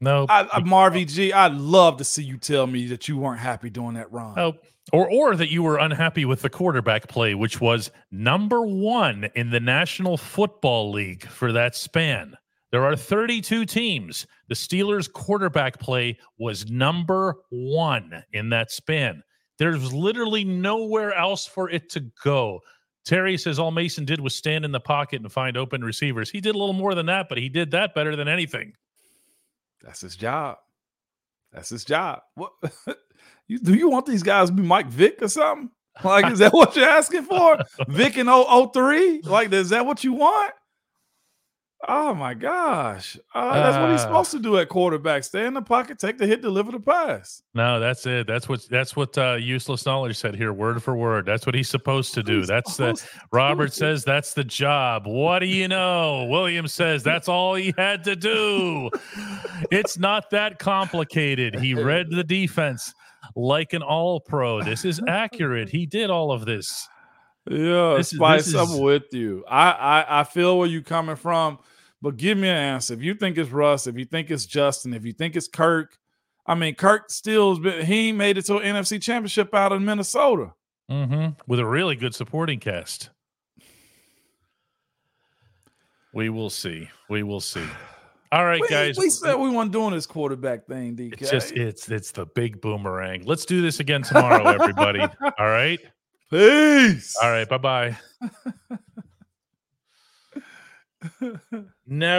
[SPEAKER 1] No,
[SPEAKER 2] I, I, Marvy G, I'd love to see you tell me that you weren't happy doing that run.
[SPEAKER 1] Oh, or or that you were unhappy with the quarterback play, which was number one in the National Football League for that span. There are 32 teams. The Steelers' quarterback play was number one in that span. There's literally nowhere else for it to go. Terry says all Mason did was stand in the pocket and find open receivers. He did a little more than that, but he did that better than anything.
[SPEAKER 2] That's his job. That's his job. What you, do you want these guys to be Mike Vick or something? Like, is that what you're asking for? Vick in 003? Like, is that what you want? Oh my gosh. Uh, that's what he's
[SPEAKER 1] Uh.
[SPEAKER 2] supposed to do at quarterback. Stay in the pocket, take the hit, deliver the pass.
[SPEAKER 1] No, that's it. That's what that's what uh, useless knowledge said here, word for word. That's what he's supposed to do.
[SPEAKER 2] He's
[SPEAKER 1] That's the Robert says that's the job. What do you know? William says that's all he had to do. It's not that complicated. He read the defense like an all pro. This is accurate. He did all of this.
[SPEAKER 2] Yeah,
[SPEAKER 1] This is-
[SPEAKER 2] Spice,
[SPEAKER 1] this
[SPEAKER 2] I'm
[SPEAKER 1] is-
[SPEAKER 2] with you. I, I I feel where you're coming from, but give me an answer. If you think it's Russ, if you think it's Justin, if you think it's Kirk, I mean Kirk still's been he made it to an NFC championship out of Minnesota.
[SPEAKER 1] hmm With a really good supporting cast. We will see. We will see. All right,
[SPEAKER 2] we,
[SPEAKER 1] guys.
[SPEAKER 2] we said we weren't doing this quarterback thing, DK.
[SPEAKER 1] It's just it's it's the big boomerang. Let's do this again tomorrow, everybody. All right.
[SPEAKER 2] Peace.
[SPEAKER 1] All right. Bye bye. Never.